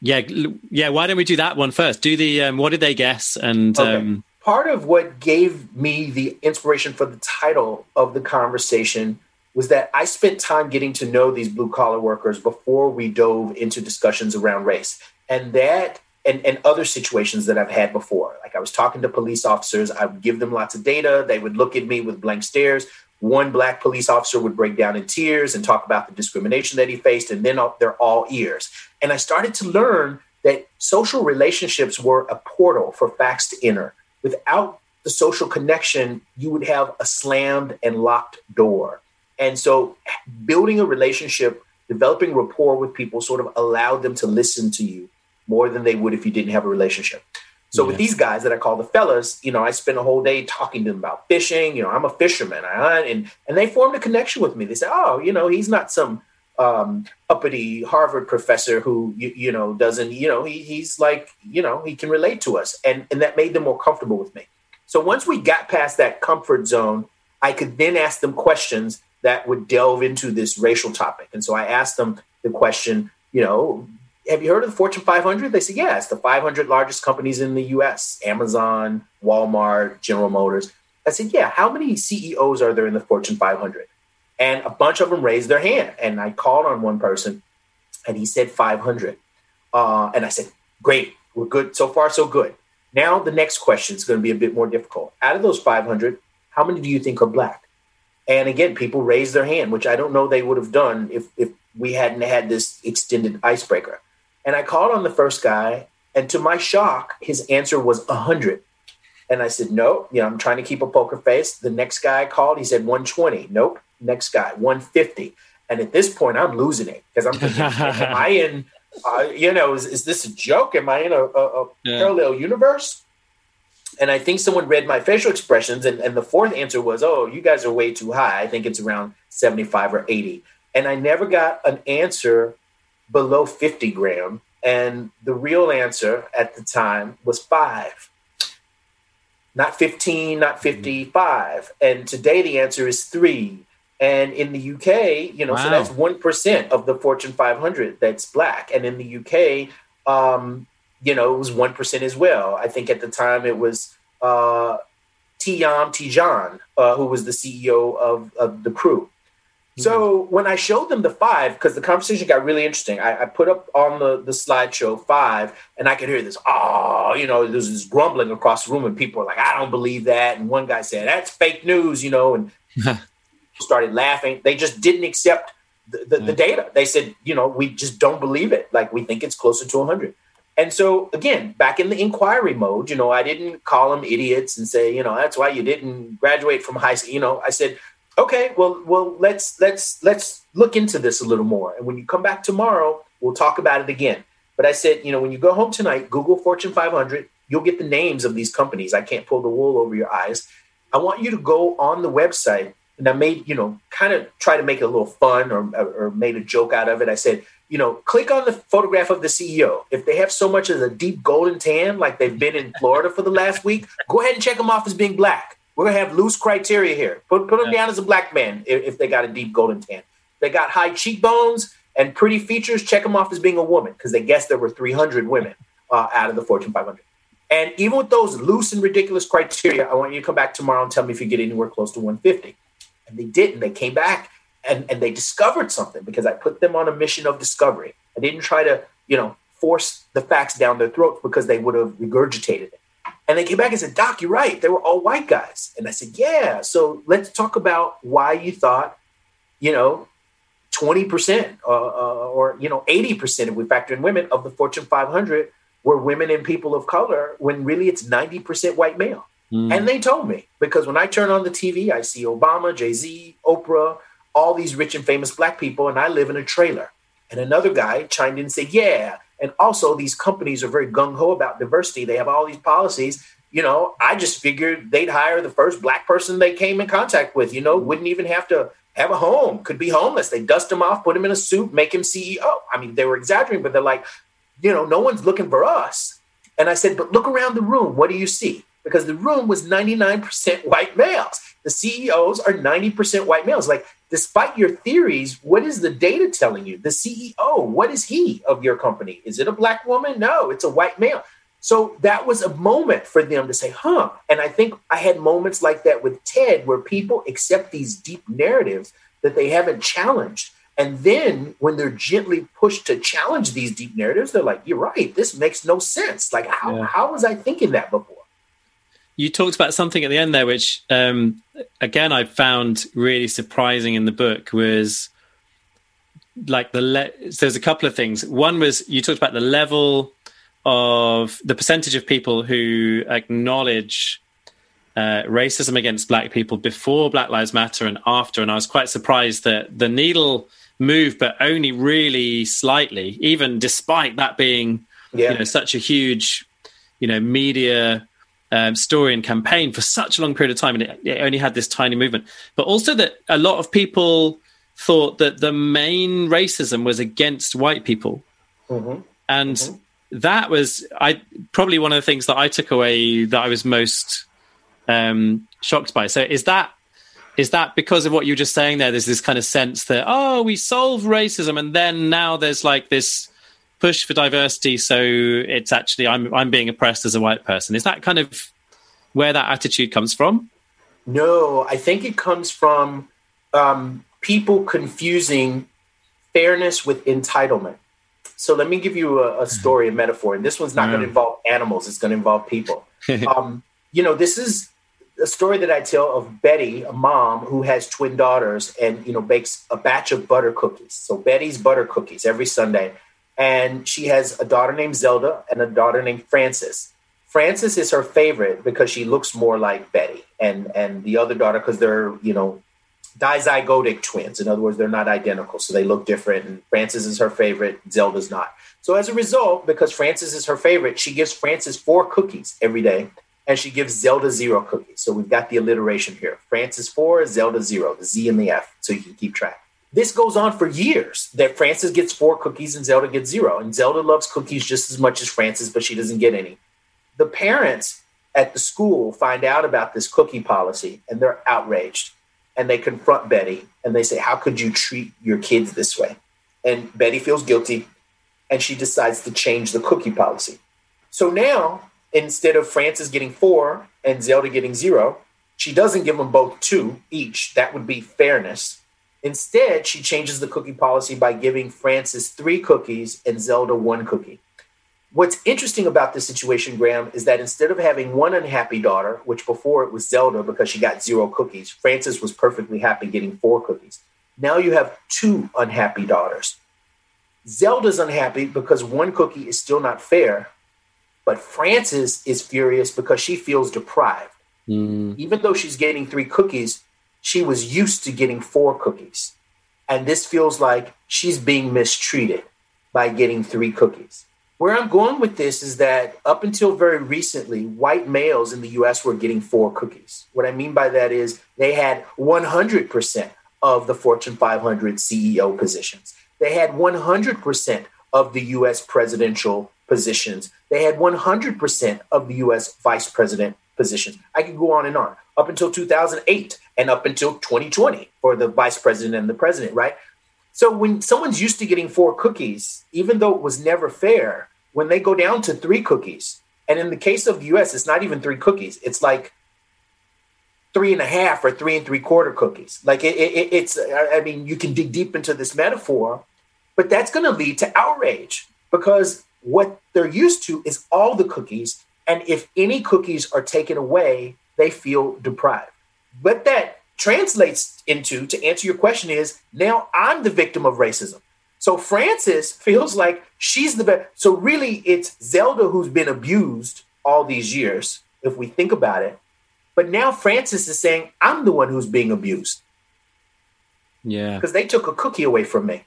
Yeah, yeah. Why don't we do that one first? Do the um, what did they guess and okay. um, part of what gave me the inspiration for the title of the conversation was that I spent time getting to know these blue collar workers before we dove into discussions around race. And that and, and other situations that I've had before. Like I was talking to police officers, I would give them lots of data. They would look at me with blank stares. One black police officer would break down in tears and talk about the discrimination that he faced, and then they're all ears. And I started to learn that social relationships were a portal for facts to enter. Without the social connection, you would have a slammed and locked door. And so, building a relationship, developing rapport with people sort of allowed them to listen to you more than they would if you didn't have a relationship. So with these guys that I call the fellas, you know, I spend a whole day talking to them about fishing. You know, I'm a fisherman, I hunt, and and they formed a connection with me. They say, oh, you know, he's not some um, uppity Harvard professor who you, you know doesn't, you know, he, he's like, you know, he can relate to us, and and that made them more comfortable with me. So once we got past that comfort zone, I could then ask them questions that would delve into this racial topic. And so I asked them the question, you know, have you heard of the Fortune 500? They said, yeah, it's the 500 largest companies in the US Amazon, Walmart, General Motors. I said, yeah, how many CEOs are there in the Fortune 500? And a bunch of them raised their hand. And I called on one person and he said 500. Uh, and I said, great, we're good. So far, so good. Now, the next question is going to be a bit more difficult. Out of those 500, how many do you think are Black? And again, people raised their hand, which I don't know they would have done if, if we hadn't had this extended icebreaker. And I called on the first guy, and to my shock, his answer was 100. And I said, nope, you know, I'm trying to keep a poker face. The next guy I called, he said 120. Nope. Next guy, 150. And at this point, I'm losing it because I'm thinking, am I in, uh, you know, is, is, this a joke? Am I in a, a, a yeah. parallel universe? And I think someone read my facial expressions, and, and the fourth answer was, oh, you guys are way too high. I think it's around 75 or 80. And I never got an answer below 50 Graham. And the real answer at the time was five, not 15, not 55. And today the answer is three. And in the UK, you know, wow. so that's 1% of the Fortune 500 that's black. And in the UK, um, you know, it was 1% as well. I think at the time it was uh, Thiam Tidjane, uh, who was the CEO of, of the crew. So mm-hmm. when I showed them the five, because the conversation got really interesting, I, I, put up on the, the slideshow five, and I could hear this, oh, you know, there's this grumbling across the room, and people are like, I don't believe that. And one guy said, that's fake news, you know, and started laughing. They just didn't accept the, the, the, data. They said, you know, we just don't believe it. Like, we think it's closer to 100. And so, again, back in the inquiry mode, you know, I didn't call them idiots and say, you know, that's why you didn't graduate from high school. You know, I said, okay, well, well, let's let's let's look into this a little more. And when you come back tomorrow, we'll talk about it again. But I said, you know, when you go home tonight, Google Fortune 500. You'll get the names of these companies. I can't pull the wool over your eyes. I want you to go on the website, and I made you know kind of try to make it a little fun or or made a joke out of it. I said, you know, click on the photograph of the CEO. If they have so much as a deep golden tan, like they've been in Florida for the last week, go ahead and check them off as being black. We're gonna have loose criteria here. Put put them yeah. down as a black man if, if, they got a deep golden tan. They got high cheekbones and pretty features. Check them off as being a woman because they guessed there were 300 women uh, out of the Fortune 500. And even with those loose and ridiculous criteria, I want you to come back tomorrow and tell me if you get anywhere close to 150. And they didn't. They came back and, and they discovered something because I put them on a mission of discovery. I didn't try to, you know, force the facts down their throats because they would have regurgitated it. And they came back and said, Doc, you're right. They were all white guys. And I said, Yeah. So let's talk about why you thought, you know, 20% uh, uh, or, you know, 80% if we factor in women of the Fortune 500 were women and people of color when really it's 90% white male. Mm. And they told me because when I turn on the TV, I see Obama, Jay Z, Oprah, all these rich and famous black people, and I live in a trailer. And another guy chimed in and said, Yeah, and also, these companies are very gung ho about diversity. They have all these policies. You know, I just figured they'd hire the first black person they came in contact with. You know, mm-hmm. wouldn't even have to have a home, could be homeless. They dust him off, put him in a suit, make him CEO. I mean, they were exaggerating, but they're like, you know, no one's looking for us. And I said, but look around the room. What do you see? Because the room was 99% white males. The CEOs are 90% white males. Like despite your theories, what is the data telling you? The CEO, what is he of your company? Is it a black woman? No, it's a white male. So that was a moment for them to say, huh. And I think I had moments like that with Ted where people accept these deep narratives that they haven't challenged. And then when they're gently pushed to challenge these deep narratives, they're like, you're right, this makes no sense. Like, how, yeah. how was I thinking that before? You talked about something at the end there, which, um, again, I found really surprising in the book was like the, le- so there's a couple of things. One was you talked about the level of the percentage of people who acknowledge uh, racism against black people before Black Lives Matter and after. And I was quite surprised that the needle moved, but only really slightly, even despite that being yeah. you know, such a huge, you know, media um, story and campaign for such a long period of time. And it, it only had this tiny movement. But also that a lot of people thought that the main racism was against white people. Mm-hmm. And mm-hmm that was I probably one of the things that I took away that I was most um, shocked by. So is that is that because of what you were just saying there? There's this kind of sense that oh, we solve racism, and then now there's like this push for diversity. So it's actually I'm I'm being oppressed as a white person. Is that kind of where that attitude comes from? No, I think it comes from um, people confusing fairness with entitlement. So let me give you a, a story, a metaphor, and this one's not mm. going to involve animals; it's going to involve people. um, you know, this is a story that I tell of Betty, a mom who has twin daughters, and you know bakes a batch of butter cookies. So Betty's butter cookies every Sunday, and she has a daughter named Zelda and a daughter named Frances. Frances is her favorite because she looks more like Betty, and and the other daughter because they're you know dizygotic twins. In other words, they're not identical, so they look different. And Frances is her favorite, Zelda's not. So as a result, because Frances is her favorite, she gives Frances four cookies every day, and she gives Zelda zero cookies. So we've got the alliteration here: Frances four, Zelda zero, the Z and the F, so you can keep track. This goes on for years. That Frances gets four cookies and Zelda gets zero, and Zelda loves cookies just as much as Frances, but she doesn't get any. The parents at the school find out about this cookie policy, and they're outraged and they confront Betty and they say, How could you treat your kids this way? And Betty feels guilty and she decides to change the cookie policy. So now, instead of Frances getting four and Zelda getting zero, she doesn't give them both two each. That would be fairness. Instead, she changes the cookie policy by giving Frances three cookies and Zelda one cookie. What's interesting about this situation, Graham, is that instead of having one unhappy daughter, which before it was Zelda because she got zero cookies, Frances was perfectly happy getting four cookies. Now you have two unhappy daughters. Zelda's unhappy because one cookie is still not fair, but Frances is furious because she feels deprived. Mm. Even though she's getting three cookies, she was used to getting four cookies. And this feels like she's being mistreated by getting three cookies. Where I'm going with this is that up until very recently, white males in the US were getting four cookies. What I mean by that is they had 100% of the Fortune 500 CEO positions, they had 100% of the US presidential positions, they had 100% of the US vice president I could go on and on up until 2008 and up until 2020 for the vice president and the president, right? So when someone's used to getting four cookies, even though it was never fair, when they go down to three cookies, and in the case of the US, it's not even three cookies, it's like three and a half or three and three quarter cookies. Like it, it, it's, I mean, you can dig deep into this metaphor, but that's going to lead to outrage because what they're used to is all the cookies. And if any cookies are taken away, they feel deprived. What that translates into, to answer your question, is now I'm the victim of racism. So Frances feels like she's the best. So really, it's Zelda who's been abused all these years, if we think about it. But now Frances is saying, I'm the one who's being abused. Yeah. Because they took a cookie away from me.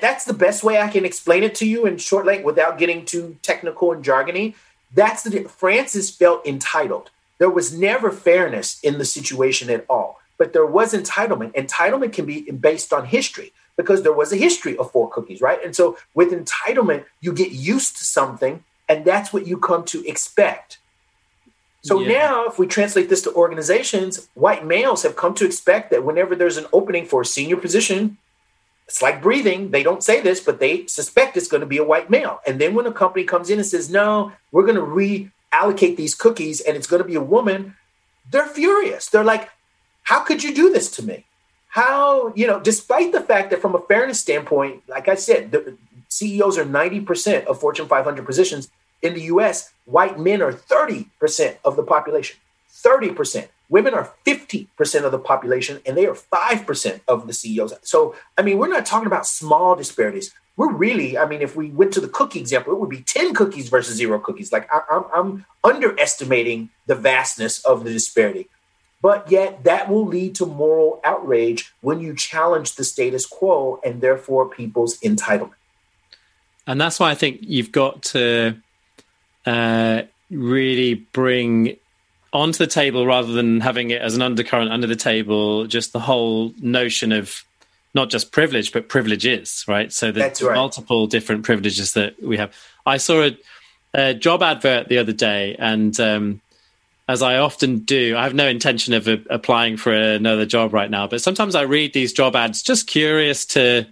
That's the best way I can explain it to you in short length without getting too technical and jargony. That's the Frances felt entitled. There was never fairness in the situation at all, but there was entitlement. Entitlement can be based on history because there was a history of four cookies, right? And so with entitlement, you get used to something, and that's what you come to expect. So yeah. now, if we translate this to organizations, white males have come to expect that whenever there's an opening for a senior position, it's like breathing. They don't say this, but they suspect it's going to be a white male. And then when a company comes in and says, no, we're going to reallocate these cookies and it's going to be a woman, they're furious. They're like, how could you do this to me? how, you know, despite the fact that from a fairness standpoint, like I said, the CEOs are 90% of Fortune 500 positions. In the US, white men are 30% of the population. 30%. Women are 50% of the population, and they are 5% of the CEOs. So, I mean, we're not talking about small disparities. We're really, I mean, if we went to the cookie example, it would be 10 cookies versus zero cookies. Like, I, I'm, I'm underestimating the vastness of the disparity. But yet, that will lead to moral outrage when you challenge the status quo and therefore people's entitlement. And that's why I think you've got to uh, really bring onto the table rather than having it as an undercurrent under the table, just the whole notion of not just privilege, but privileges, right? So the right. multiple different privileges that we have. I saw a, a job advert the other day, and um, as I often do, I have no intention of uh, applying for another job right now, but sometimes I read these job ads just curious to,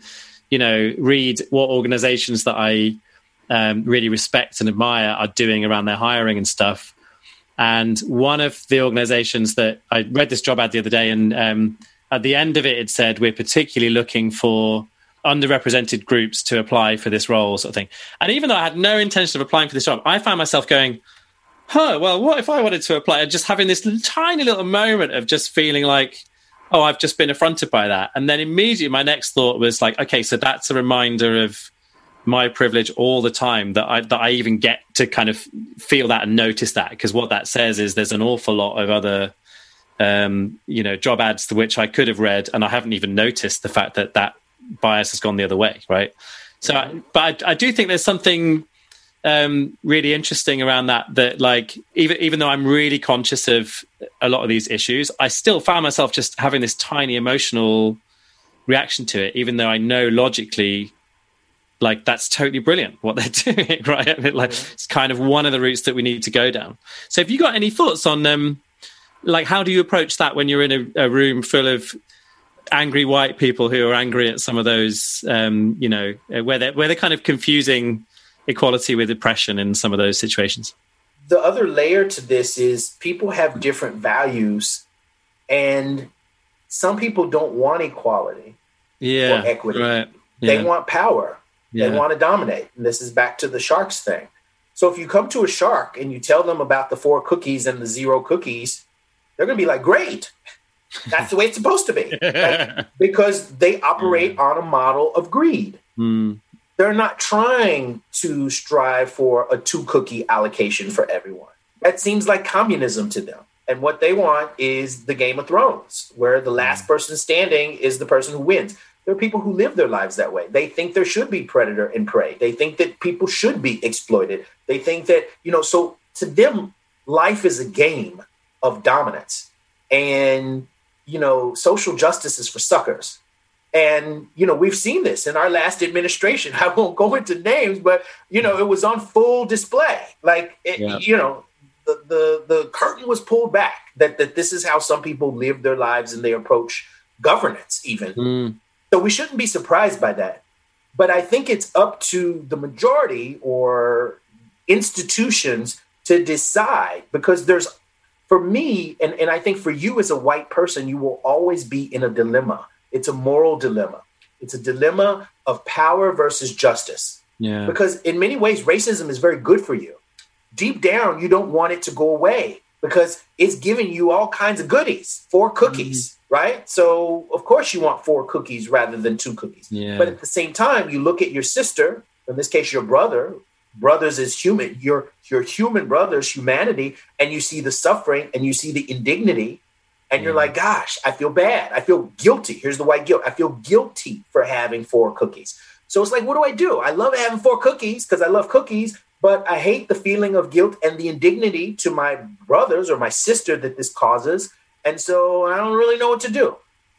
you know, read what organizations that I um, really respect and admire are doing around their hiring and stuff. And one of the organizations that I read this job ad the other day, and um, at the end of it, it said, We're particularly looking for underrepresented groups to apply for this role, sort of thing. And even though I had no intention of applying for this job, I found myself going, huh, well, what if I wanted to apply? And just having this tiny little moment of just feeling like, oh, I've just been affronted by that. And then immediately my next thought was like, okay, so that's a reminder of my privilege all the time that I that I even get to kind of feel that and notice that because what that says is there's an awful lot of other um, you know job ads to which I could have read and I haven't even noticed the fact that that bias has gone the other way, right? So, I, but I, I do think there's something um, really interesting around that. That like even even though I'm really conscious of a lot of these issues, I still found myself just having this tiny emotional reaction to it, even though I know logically. Like that's totally brilliant what they're doing, right? I mean, like it's kind of one of the routes that we need to go down. So, have you got any thoughts on, um, like, how do you approach that when you're in a, a room full of angry white people who are angry at some of those, um, you know, where they're where they're kind of confusing equality with oppression in some of those situations. The other layer to this is people have different values, and some people don't want equality yeah, or equity. Right. Yeah. They want power. Yeah. They want to dominate. And this is back to the sharks thing. So if you come to a shark and you tell them about the four cookies and the zero cookies, they're going to be like, great. That's the way it's supposed to be. Like, because they operate on a model of greed. Mm they're not trying to strive for a two cookie allocation for everyone. That seems like communism to them. And what they want is the Game of Thrones, where the last mm. person standing is the person who wins. There are people who live their lives that way. They think there should be predator and prey. They think that people should be exploited. They think that, you know, so to them, life is a game of dominance. And, you know, social justice is for suckers. And, you know, we've seen this in our last administration. I won't go into names, but, you know, it was on full display. Like, it, yeah. you know, the, the, the curtain was pulled back that, that this is how some people live their lives and they approach governance, even. Mm. So we shouldn't be surprised by that. But I think it's up to the majority or institutions to decide because there's, for me, and, and I think for you as a white person, you will always be in a dilemma it's a moral dilemma. It's a dilemma of power versus justice. Yeah. Because in many ways, racism is very good for you. Deep down, you don't want it to go away because it's giving you all kinds of goodies, four cookies, mm-hmm. Right? So, of course, you want four cookies rather than two cookies. Yeah. But at the same time, you look at your sister, in this case, your brother, brothers is human, your, your human brothers, humanity, and you see the suffering and you see the indignity and you're like, gosh, I feel bad. I feel guilty. Here's the white guilt. I feel guilty for having four cookies. So it's like, what do I do? I love having four cookies because I love cookies, but I hate the feeling of guilt and the indignity to my brothers or my sister that this causes. And so I don't really know what to do.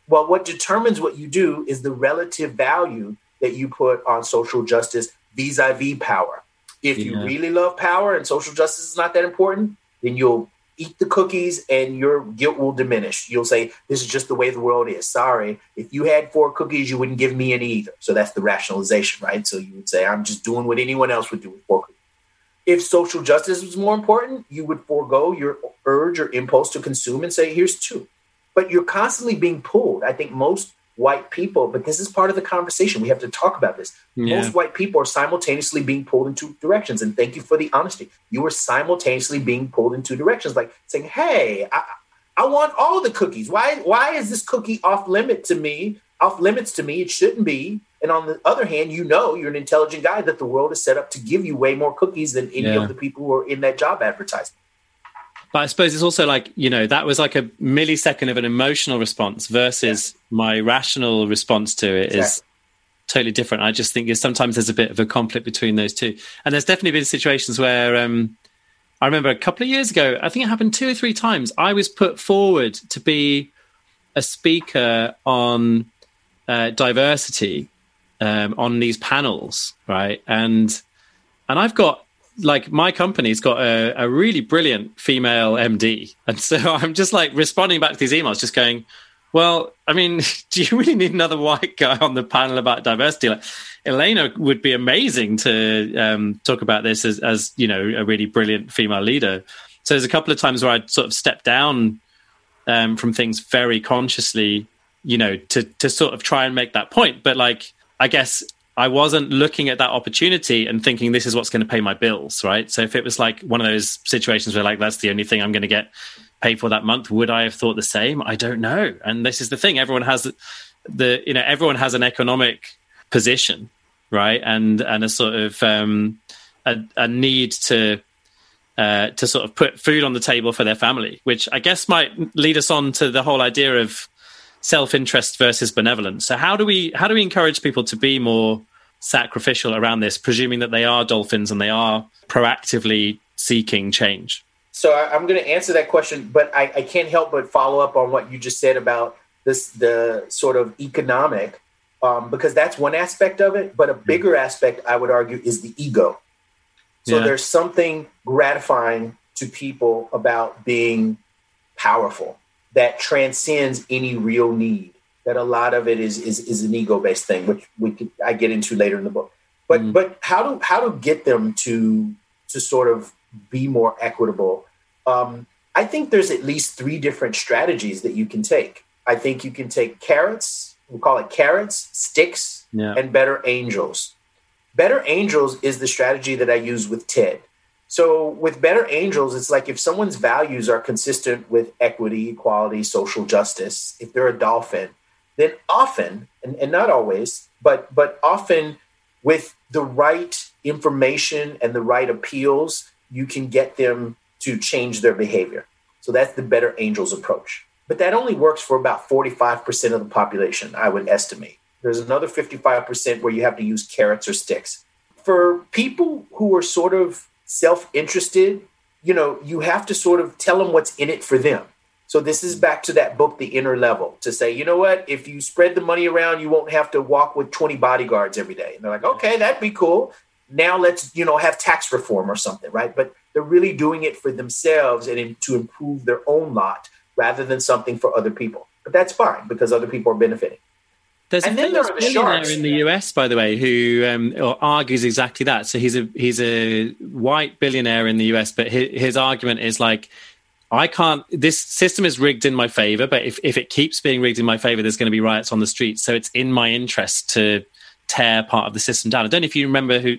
Well, what determines what you do is the relative value that you put on social justice vis a vis power. If yeah. you really love power and social justice is not that important, then you'll eat the cookies and your guilt will diminish. You'll say, This is just the way the world is. Sorry. If you had four cookies, you wouldn't give me any either. So that's the rationalization, right? So you would say, I'm just doing what anyone else would do with four cookies. If social justice was more important, you would forego your urge or impulse to consume and say, Here's two. But you're constantly being pulled. I think most white people, but this is part of the conversation. We have to talk about this. Yeah. Most white people are simultaneously being pulled in two directions. And thank you for the honesty. You were simultaneously being pulled in two directions, like saying, Hey, I, I want all the cookies. Why why is this cookie off limit to me? Off limits to me? It shouldn't be. And on the other hand, you know you're an intelligent guy that the world is set up to give you way more cookies than any yeah. of the people who are in that job advertisement. But I suppose it's also like, you know, that was like a millisecond of an emotional response versus yeah. my rational response to it exactly. is totally different. I just think sometimes there's a bit of a conflict between those two. And there's definitely been situations where um, I remember a couple of years ago, I think it happened two or three times. I was put forward to be a speaker on uh, diversity um, on these panels, right? And and I've got like my company's got a, a, really brilliant female MD, and so I'm just like responding back to these emails, just going, "Well, I mean, do you really need another white guy on the panel about diversity?" Like, Elena would be amazing to um, talk about this as, as you know a really brilliant female leader. So there's a couple of times where I'd sort of step down um, from things very consciously, you know, to to sort of try and make that point. But like, I guess I wasn't looking at that opportunity and thinking this is what's going to pay my bills, right? So if it was like one of those situations where like that's the only thing I'm going to get paid for that month, would I have thought the same? I don't know. And this is the thing: everyone has the you know everyone has an economic position, right? And and a sort of um, a, a need to uh, to sort of put food on the table for their family, which I guess might lead us on to the whole idea of self-interest versus benevolence. So how do we how do we encourage people to be more sacrificial around this, presuming that they are dolphins and they are proactively seeking change? So I'm going to answer that question, but I, I can't help but follow up on what you just said about this the sort of economic, um, because that's one aspect of it. But a mm-hmm. bigger aspect, I would argue, is the ego. So yeah. there's something gratifying to people about being powerful that transcends any real need. That a lot of it is is, is an ego based thing, which we could, I get into later in the book. But mm but how to how to get them to to sort of be more equitable? Um, I think there's at least three different strategies that you can take. I think you can take carrots. We call it carrots, sticks, yeah. and better angels. Better angels is the strategy that I use with Ted. So with Better Angels, it's like if someone's values are consistent with equity, equality, social justice, if they're a dolphin, then often, and, and not always, but but often with the right information and the right appeals, you can get them to change their behavior. So that's the Better Angels approach. But that only works for about 45% of the population, I would estimate. There's another 55% where you have to use carrots or sticks. For people who are sort of self-interested, you know, you have to sort of tell them what's in it for them. So this is back to that book, The Inner Level, to say, you know what, if you spread the money around, you won't have to walk with 20 bodyguards every day. And they're like, okay, that'd be cool. Now let's, you know, have tax reform or something, right? But they're really doing it for themselves and in, to improve their own lot rather than something for other people. But that's fine because other people are benefiting. There's and a then there are the billionaire in the US, by the way, who um, argues exactly that. So he's a he's a white billionaire in the US, but his, his argument is like, I can't. This system is rigged in my favor, but if if it keeps being rigged in my favor, there's going to be riots on the streets. So it's in my interest to tear part of the system down. I don't know if you remember who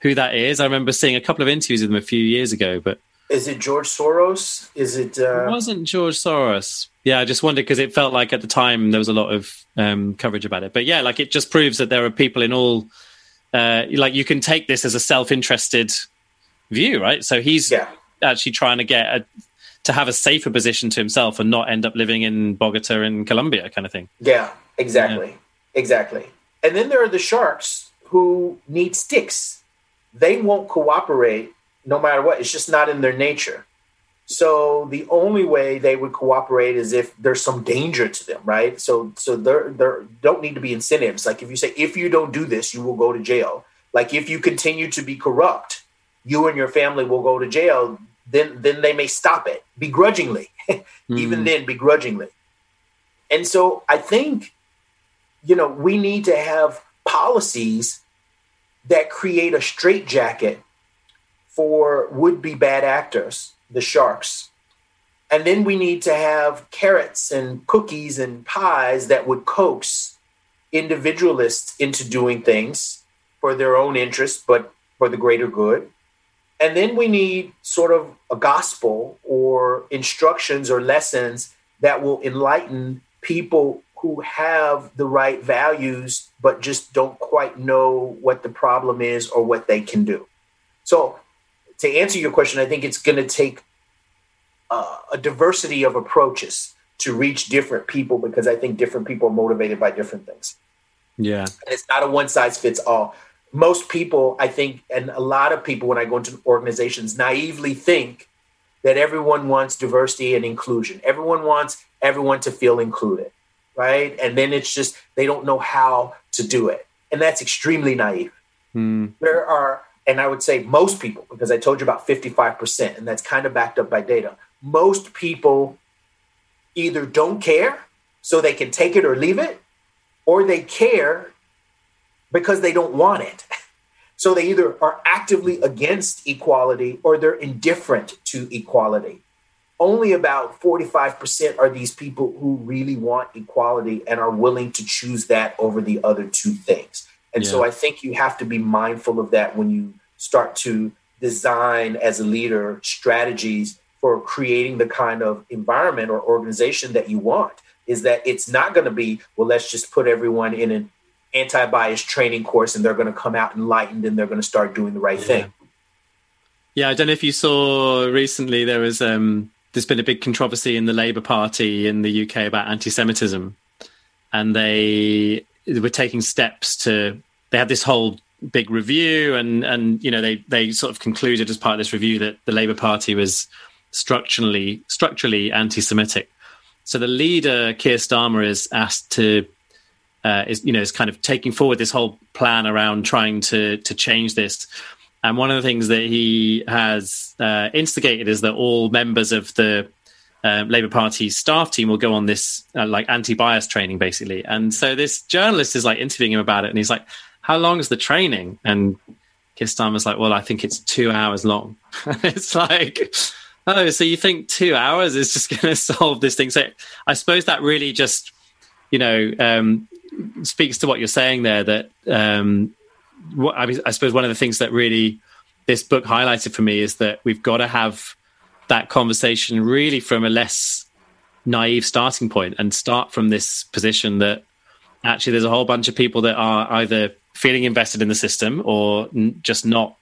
who that is. I remember seeing a couple of interviews with him a few years ago, but is it George Soros? Is it? Uh... It wasn't George Soros. Yeah, I just wondered because it felt like at the time there was a lot of um, coverage about it. But yeah, like it just proves that there are people in all. Uh, like you can take this as a self-interested view, right? So he's yeah. actually trying to get a, to have a safer position to himself and not end up living in Bogota in Colombia, kind of thing. Yeah, exactly, yeah. exactly. And then there are the sharks who need sticks. They won't cooperate no matter what. It's just not in their nature. So the only way they would cooperate is if there's some danger to them, right? So so there there don't need to be incentives. Like if you say if you don't do this, you will go to jail. Like if you continue to be corrupt, you and your family will go to jail. Then then they may stop it begrudgingly, mm-hmm. even then begrudgingly. And so I think, you know, we need to have policies that create a straitjacket for would be bad actors, the sharks, And then we need to have carrots and cookies and pies that would coax individualists into doing things for their own interest, but for the greater good. And then we need sort of a gospel or instructions or lessons that will enlighten people who have the right values, but just don't quite know what the problem is or what they can do. So, to answer your question, I think it's going to take uh, a diversity of approaches to reach different people because I think different people are motivated by different things. Yeah. And it's not a one size fits all. Most people, I think, and a lot of people, when I go into organizations, naively think that everyone wants diversity and inclusion. Everyone wants everyone to feel included, right? And then it's just they don't know how to do it. And that's extremely naive. Mm. There are, and I would say most people, because I told you about 55%, and that's kind of backed up by data. Most people either don't care so they can take it or leave it, or they care because they don't want it. So they either are actively against equality or they're indifferent to equality. Only about 45% are these people who really want equality and are willing to choose that over the other two things. And yeah. so I think you have to be mindful of that when you start to design as a leader strategies for creating the kind of environment or organization that you want is that it's not going to be well let's just put everyone in an anti-bias training course and they're going to come out enlightened and they're going to start doing the right yeah. thing yeah i don't know if you saw recently there was um there's been a big controversy in the labour party in the uk about anti-semitism and they were taking steps to they had this whole big review and and you know they they sort of concluded as part of this review that the labour party was structurally structurally anti-semitic so the leader, Keir Starmer, is asked to uh, is you know is kind of taking forward this whole plan around trying to to change this. And one of the things that he has uh, instigated is that all members of the uh, Labour Party staff team will go on this uh, like anti-bias training, basically. And so this journalist is like interviewing him about it, and he's like, "How long is the training?" And Keir Starmer's like, "Well, I think it's two hours long." it's like oh, so you think two hours is just going to solve this thing? So I suppose that really just, you know, um, speaks to what you're saying there. That um, what, I I suppose one of the things that really this book highlighted for me is that we've got to have that conversation really from a less naive starting point and start from this position that actually there's a whole bunch of people that are either feeling invested in the system or just not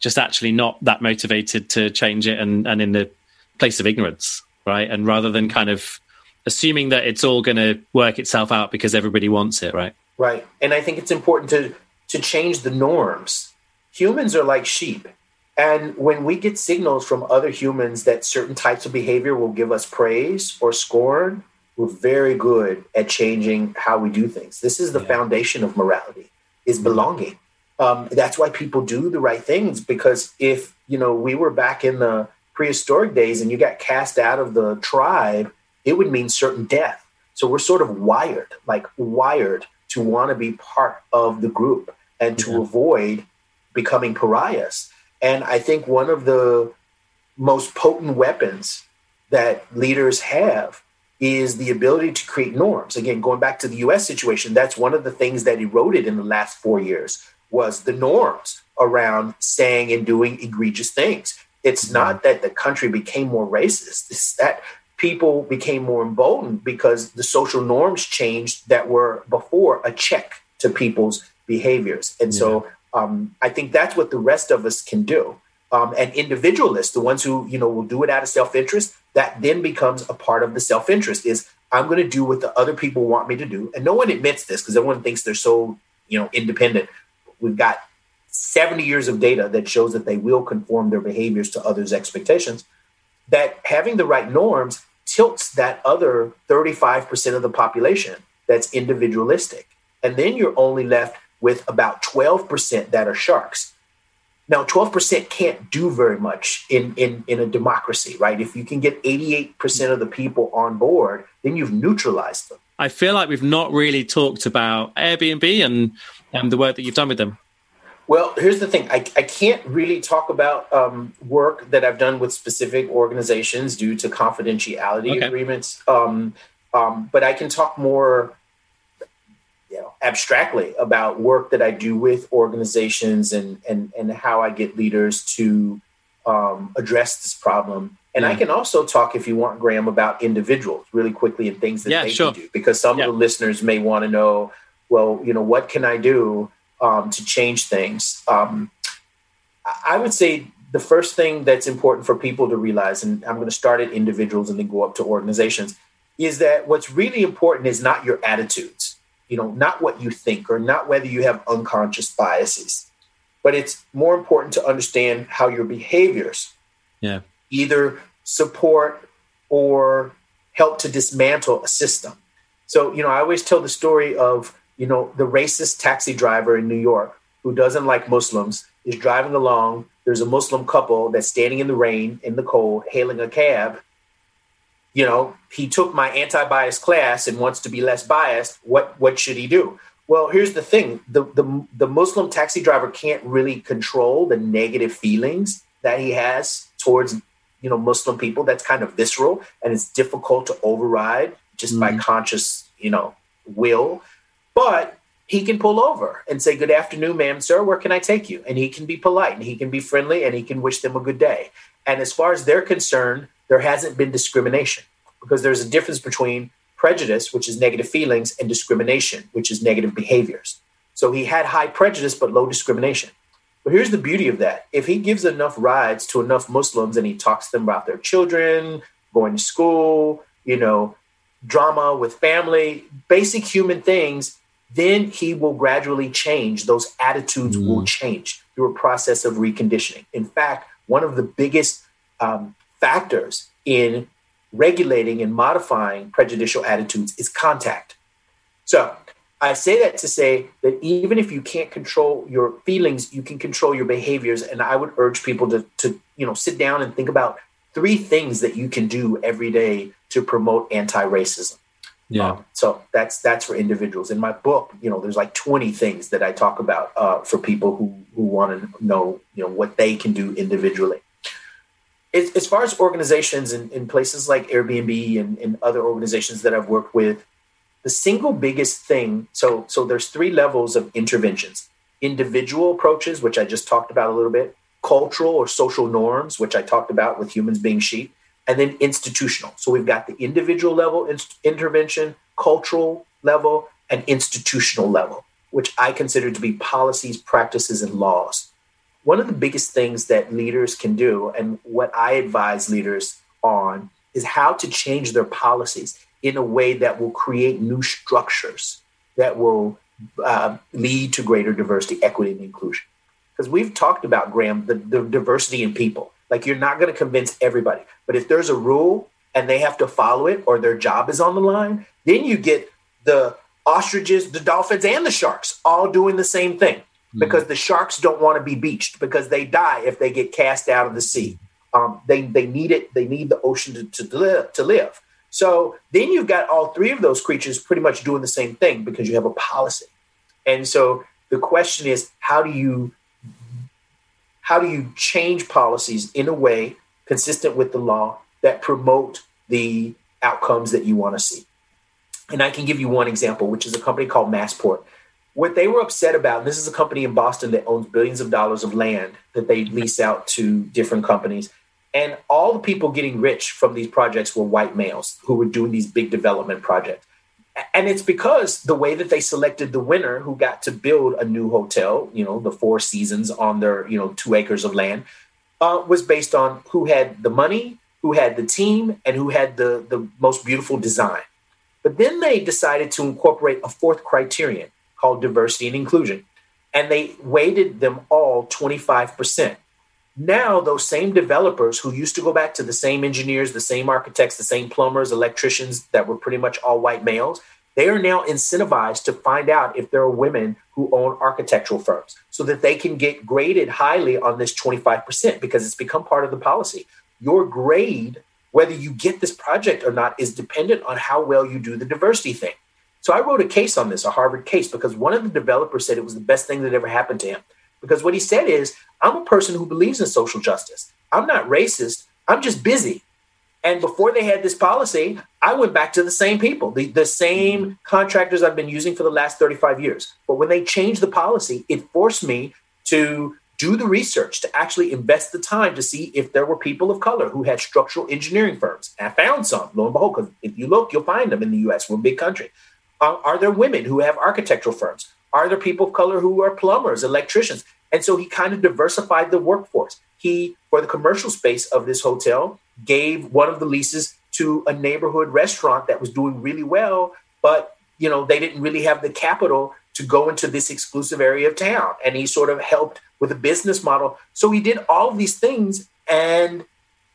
just actually not that motivated to change it and, and in the place of ignorance, right? And rather than kind of assuming that it's all going to work itself out because everybody wants it, right? Right. And I think it's important to to change the norms. Humans are like sheep. And when we get signals from other humans that certain types of behavior will give us praise or scorn, we're very good at changing how we do things. This is the yeah. foundation of morality is belonging. Um, that's why people do the right things because if you know we were back in the prehistoric days and you got cast out of the tribe it would mean certain death. So we're sort of wired like wired to want to be part of the group and to yeah. avoid becoming pariahs. And i think one of the most potent weapons that leaders have is the ability to create norms again going back to the us situation that's one of the things that eroded in the last four years was the norms around saying and doing egregious things. It's mm-hmm. not that the country became more racist, it's that people became more emboldened because the social norms changed that were before a check to people's behaviors. And yeah. so um, I think that's what the rest of us can do. Um, and individualists, the ones who you know will do it out of self-interest, that then becomes a part of the self-interest. Is I'm going to do what the other people want me to do, and no one admits this because everyone thinks they're so you know independent we've got 70 years of data that shows that they will conform their behaviors to others' expectations, that having the right norms tilts that other 35% of the population that's individualistic. And then you're only left with about 12% that are sharks. Now, 12% can't do very much in, in, in a democracy, right? If you can get 88% of the people on board, then you've neutralized them. I feel like we've not really talked about Airbnb and um, the work that you've done with them. Well, here's the thing. I, I can't really talk about um, work that I've done with specific organizations due to confidentiality okay. agreements. Um, um, but I can talk more you know, abstractly about work that I do with organizations and, and, and how I get leaders to um, address this problem. And yeah. I can also talk, if you want, Graham, about individuals really quickly and things that yeah, they sure. can do. Because some yeah. of the listeners may want to know, well, you know, what can I do um, to change things? Um, I would say the first thing that's important for people to realize, and I'm going to start at individuals and then go up to organizations, is that what's really important is not your attitudes, you know, not what you think or not whether you have unconscious biases, but it's more important to understand how your behaviors yeah. either support or help to dismantle a system. So, you know, I always tell the story of, you know, the racist taxi driver in New York who doesn't like Muslims is driving along. There's a Muslim couple that's standing in the rain, in the cold, hailing a cab you know, he took my anti-bias class and wants to be less biased. What what should he do? Well, here's the thing: the the the Muslim taxi driver can't really control the negative feelings that he has towards you know Muslim people. That's kind of visceral, and it's difficult to override just mm by mm-hmm. conscious you know will. But he can pull over and say, Good afternoon, ma'am, sir, where can I take you? And he can be polite and he can be friendly and he can wish them a good day. And as far as they're concerned, there hasn't been discrimination because there's a difference between prejudice, which is negative feelings, and discrimination, which is negative behaviors. So he had high prejudice but low discrimination. But here's the beauty of that. If he gives enough rides to enough Muslims and he talks to them about their children, going to school, you know, drama with family, basic human things, then he will gradually change. Those attitudes mm. will change through a process of reconditioning. In fact, one of the biggest um, factors in regulating and modifying prejudicial attitudes is contact. So I say that to say that even if you can't control your feelings, you can control your behaviors. And I would urge people to, to you know, sit down and think about three things that you can do every day to promote anti-racism. Yeah. Um, so that's that's for individuals. In my book, you know, there's like 20 things that I talk about uh, for people who who want to know, you know, what they can do individually as far as organizations in, in places like Airbnb and, and other organizations that I've worked with, the single biggest thing so so there's three levels of interventions. Individual approaches which i just talked about a little bit cultural or social norms which i talked about with humans being sheep and then institutional. So we've got the individual level in- intervention cultural level and institutional level which i consider to be policies practices and laws one of the biggest things that leaders can do, and what I advise leaders on, is how to change their policies in a way that will create new structures that will uh, lead to greater diversity, equity, and inclusion. Because we've talked about, Graham, the, the diversity in people. Like you're not going to convince everybody, but if there's a rule and they have to follow it or their job is on the line, then you get the ostriches, the dolphins, and the sharks all doing the same thing. Mm-hmm. because the sharks don't want to be beached because they die if they get cast out of the sea. Um, they they need it. They need the ocean to, to live to live. So then you've got all three of those creatures pretty much doing the same thing because you have a policy. And so the question is, how do you how do you change policies in a way consistent with the law that promote the outcomes that you want to see? And I can give you one example, which is a company called Massport what they were upset about, and this is a company in Boston that owns billions of dollars of land that they lease out to different companies. And all the people getting rich from these projects were white males who were doing these big development projects. And it's because the way that they selected the winner who got to build a new hotel, you know, the Four Seasons on their, you know, two acres of land, uh, was based on who had the money, who had the team, and who had the, the most beautiful design. But then they decided to incorporate a fourth criterion called diversity and inclusion. And they weighted them all 25%. Now, those same developers who used to go back to the same engineers, the same architects, the same plumbers, electricians that were pretty much all white males, they are now incentivized to find out if there are women who own architectural firms so that they can get graded highly on this 25% because it's become part of the policy. Your grade, whether you get this project or not, is dependent on how well you do the diversity thing. So I wrote a case on this, a Harvard case, because one of the developers said it was the best thing that ever happened to him because what he said is, I'm a person who believes in social justice. I'm not racist. I'm just busy. And before they had this policy, I went back to the same people, the, the same contractors I've been using for the last 35 years. But when they changed the policy, it forced me to do the research, to actually invest the time to see if there were people of color who had structural engineering firms. And I found some, lo and behold, because if you look, you'll find them in the US. We're a big country. Uh, are there women who have architectural firms? Are there people of color who are plumbers, electricians? And so he kind of diversified the workforce. He, for the commercial space of this hotel, gave one of the leases to a neighborhood restaurant that was doing really well, but you know they didn't really have the capital to go into this exclusive area of town. And he sort of helped with a business model. So he did all these things. And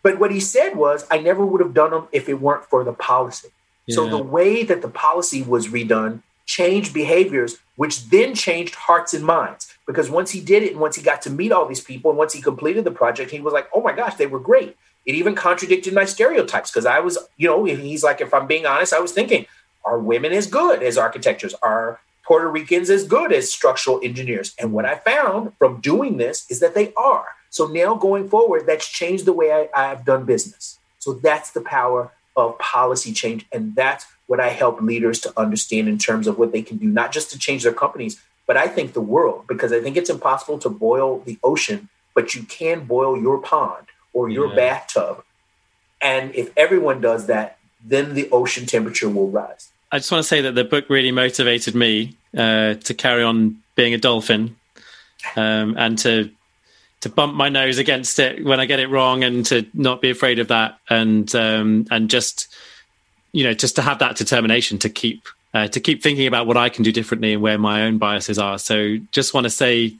but what he said was, I never would have done them if it weren't for the policy. Yeah. So the way that the policy was redone changed behaviors, which then changed hearts and minds. Because once he did it, and once he got to meet all these people, and once he completed the project, he was like, "Oh my gosh, they were great." It even contradicted my stereotypes because I was, you know, he's like, if I'm being honest, I was thinking, are women as good as architectures? Are Puerto Ricans as good as structural engineers? And what I found from doing this is that they are. So now going forward, that's changed the way I, I've done business. So that's the power of policy change. And that's what I help leaders to understand in terms of what they can do, not just to change their companies, but I think the world, because I think it's impossible to boil the ocean, but you can boil your pond or your yeah. bathtub. And if everyone does that, then the ocean temperature will rise. I just want to say that the book really motivated me uh, to carry on being a dolphin um, and to to bump my nose against it when I get it wrong and to not be afraid of that and um, and just you know just to have that determination to keep uh, to keep thinking about what I can do differently and where my own biases are. So just want to say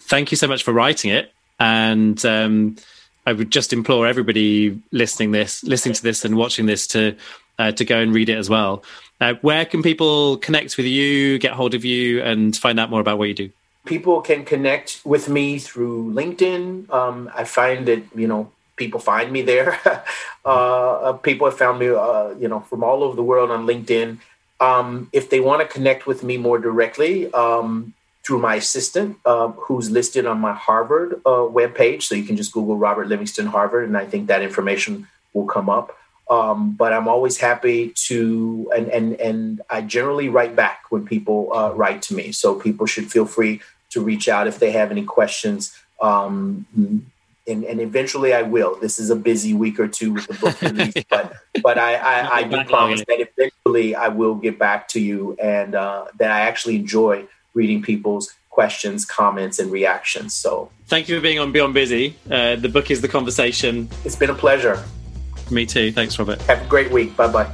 thank you so much for writing it and um, I would just implore everybody listening this, listening to this, and watching this to uh, to go and read it as well. Uh, where can people connect with you, get hold of you, and find out more about what you do? People can connect with me through LinkedIn. Um, I find that you know people find me there. Uh, uh, people have found me, uh, you know, from all over the world on LinkedIn. Um, if they want to connect with me more directly, um, through my assistant, uh, who's listed on my Harvard uh, webpage. So you can just Google Robert Livingston Harvard, and I think that information will come up. Um, but I'm always happy to, and and and I generally write back when people uh, write to me. So people should feel free to reach out if they have any questions. Um, and, and eventually I will. This is a busy week or two with the book release, but but I, I, I do promise that eventually I will get back to you, and uh, that I actually enjoy reading people's questions, comments, and reactions. So thank you for being on Beyond Busy. Uh, the book is the conversation. It's been a pleasure. Me too. Thanks, Robert. Have a great week. Bye bye.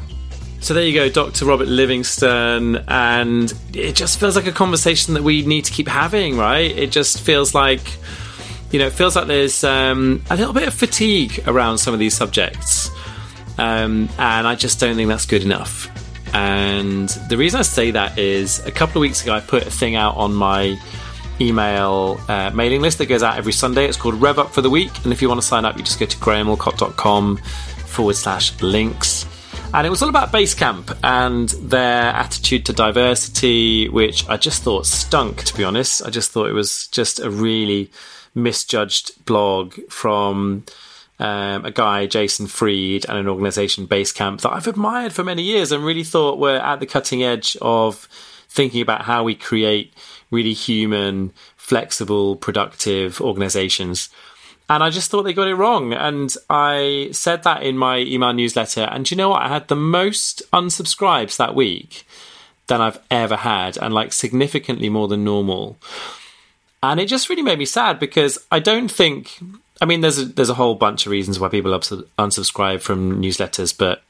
So there you go, Dr. Robert Livingston, and it just feels like a conversation that we need to keep having, right? It just feels like, you know, it feels like there's um, a little bit of fatigue around some of these subjects, um, and I just don't think that's good enough. And the reason I say that is a couple of weeks ago, I put a thing out on my email uh, mailing list that goes out every Sunday. It's called Rev Up for the Week. And if you want to sign up, you just go to grahamallcott.com forward slash links. And it was all about Basecamp and their attitude to diversity, which I just thought stunk, to be honest. I just thought it was just a really misjudged blog from um, a guy, Jason Fried, and an organization, Basecamp, that I've admired for many years and really thought were at the cutting edge of thinking about how we create really human, flexible, productive organizations. And I just thought they got it wrong. And I said that in my email newsletter. And you know what? I had the most unsubscribes that week than I've ever had, and like significantly more than normal. And it just really made me sad because I don't think I mean, there's a, there's a whole bunch of reasons why people unsubscribe from newsletters, but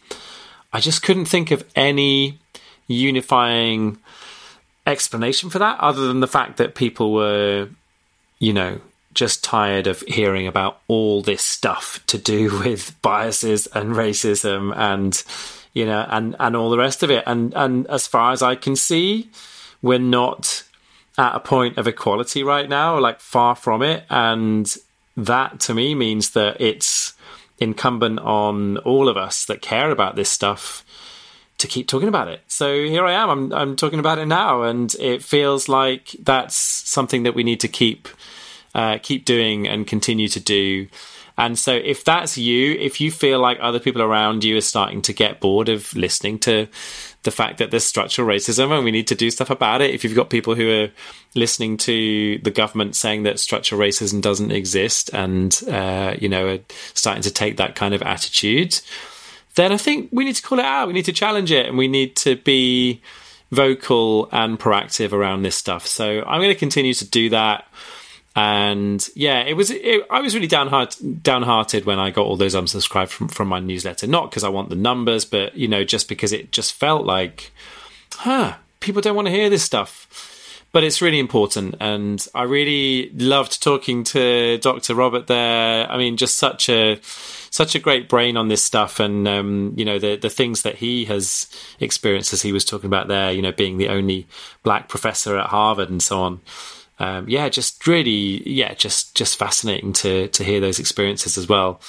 I just couldn't think of any unifying explanation for that other than the fact that people were, you know, just tired of hearing about all this stuff to do with biases and racism and you know and and all the rest of it and and as far as I can see we're not at a point of equality right now like far from it and that to me means that it's incumbent on all of us that care about this stuff to keep talking about it. So here I am. I'm I'm talking about it now, and it feels like that's something that we need to keep uh, keep doing and continue to do. And so, if that's you, if you feel like other people around you are starting to get bored of listening to the fact that there's structural racism and we need to do stuff about it, if you've got people who are listening to the government saying that structural racism doesn't exist and, uh, you know, are starting to take that kind of attitude, then I think we need to call it out. We need to challenge it and we need to be vocal and proactive around this stuff. So I'm going to continue to do that. And yeah, it was. It, I was really downheart, downhearted when I got all those unsubscribed from from my newsletter. Not because I want the numbers, but you know, just because it just felt like, huh, people don't want to hear this stuff but it's really important. And I really loved talking to Dr. Robert there. I mean, just such a such a great brain on this stuff, and um, you know the the things that he has experienced as he was talking about there. You know, being the only black professor at Harvard and so on. Um, yeah, just really, yeah, just just fascinating to to hear those experiences as well.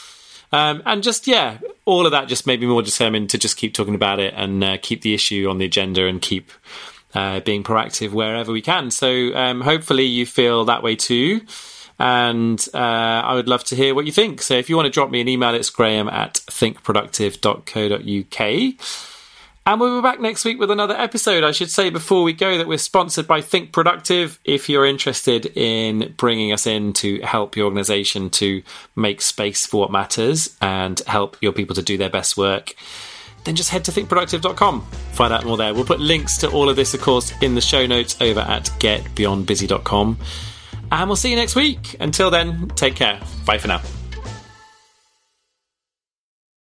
Um, and just yeah, all of that just made me more determined to just keep talking about it and uh, keep the issue on the agenda and keep uh, being proactive wherever we can. So um, hopefully you feel that way too. And uh, I would love to hear what you think. So if you want to drop me an email, it's graham at thinkproductive.co.uk. And we'll be back next week with another episode. I should say before we go that we're sponsored by Think Productive. If you're interested in bringing us in to help your organization to make space for what matters and help your people to do their best work, then just head to thinkproductive.com. Find out more there. We'll put links to all of this, of course, in the show notes over at getbeyondbusy.com. And we'll see you next week. Until then, take care. Bye for now.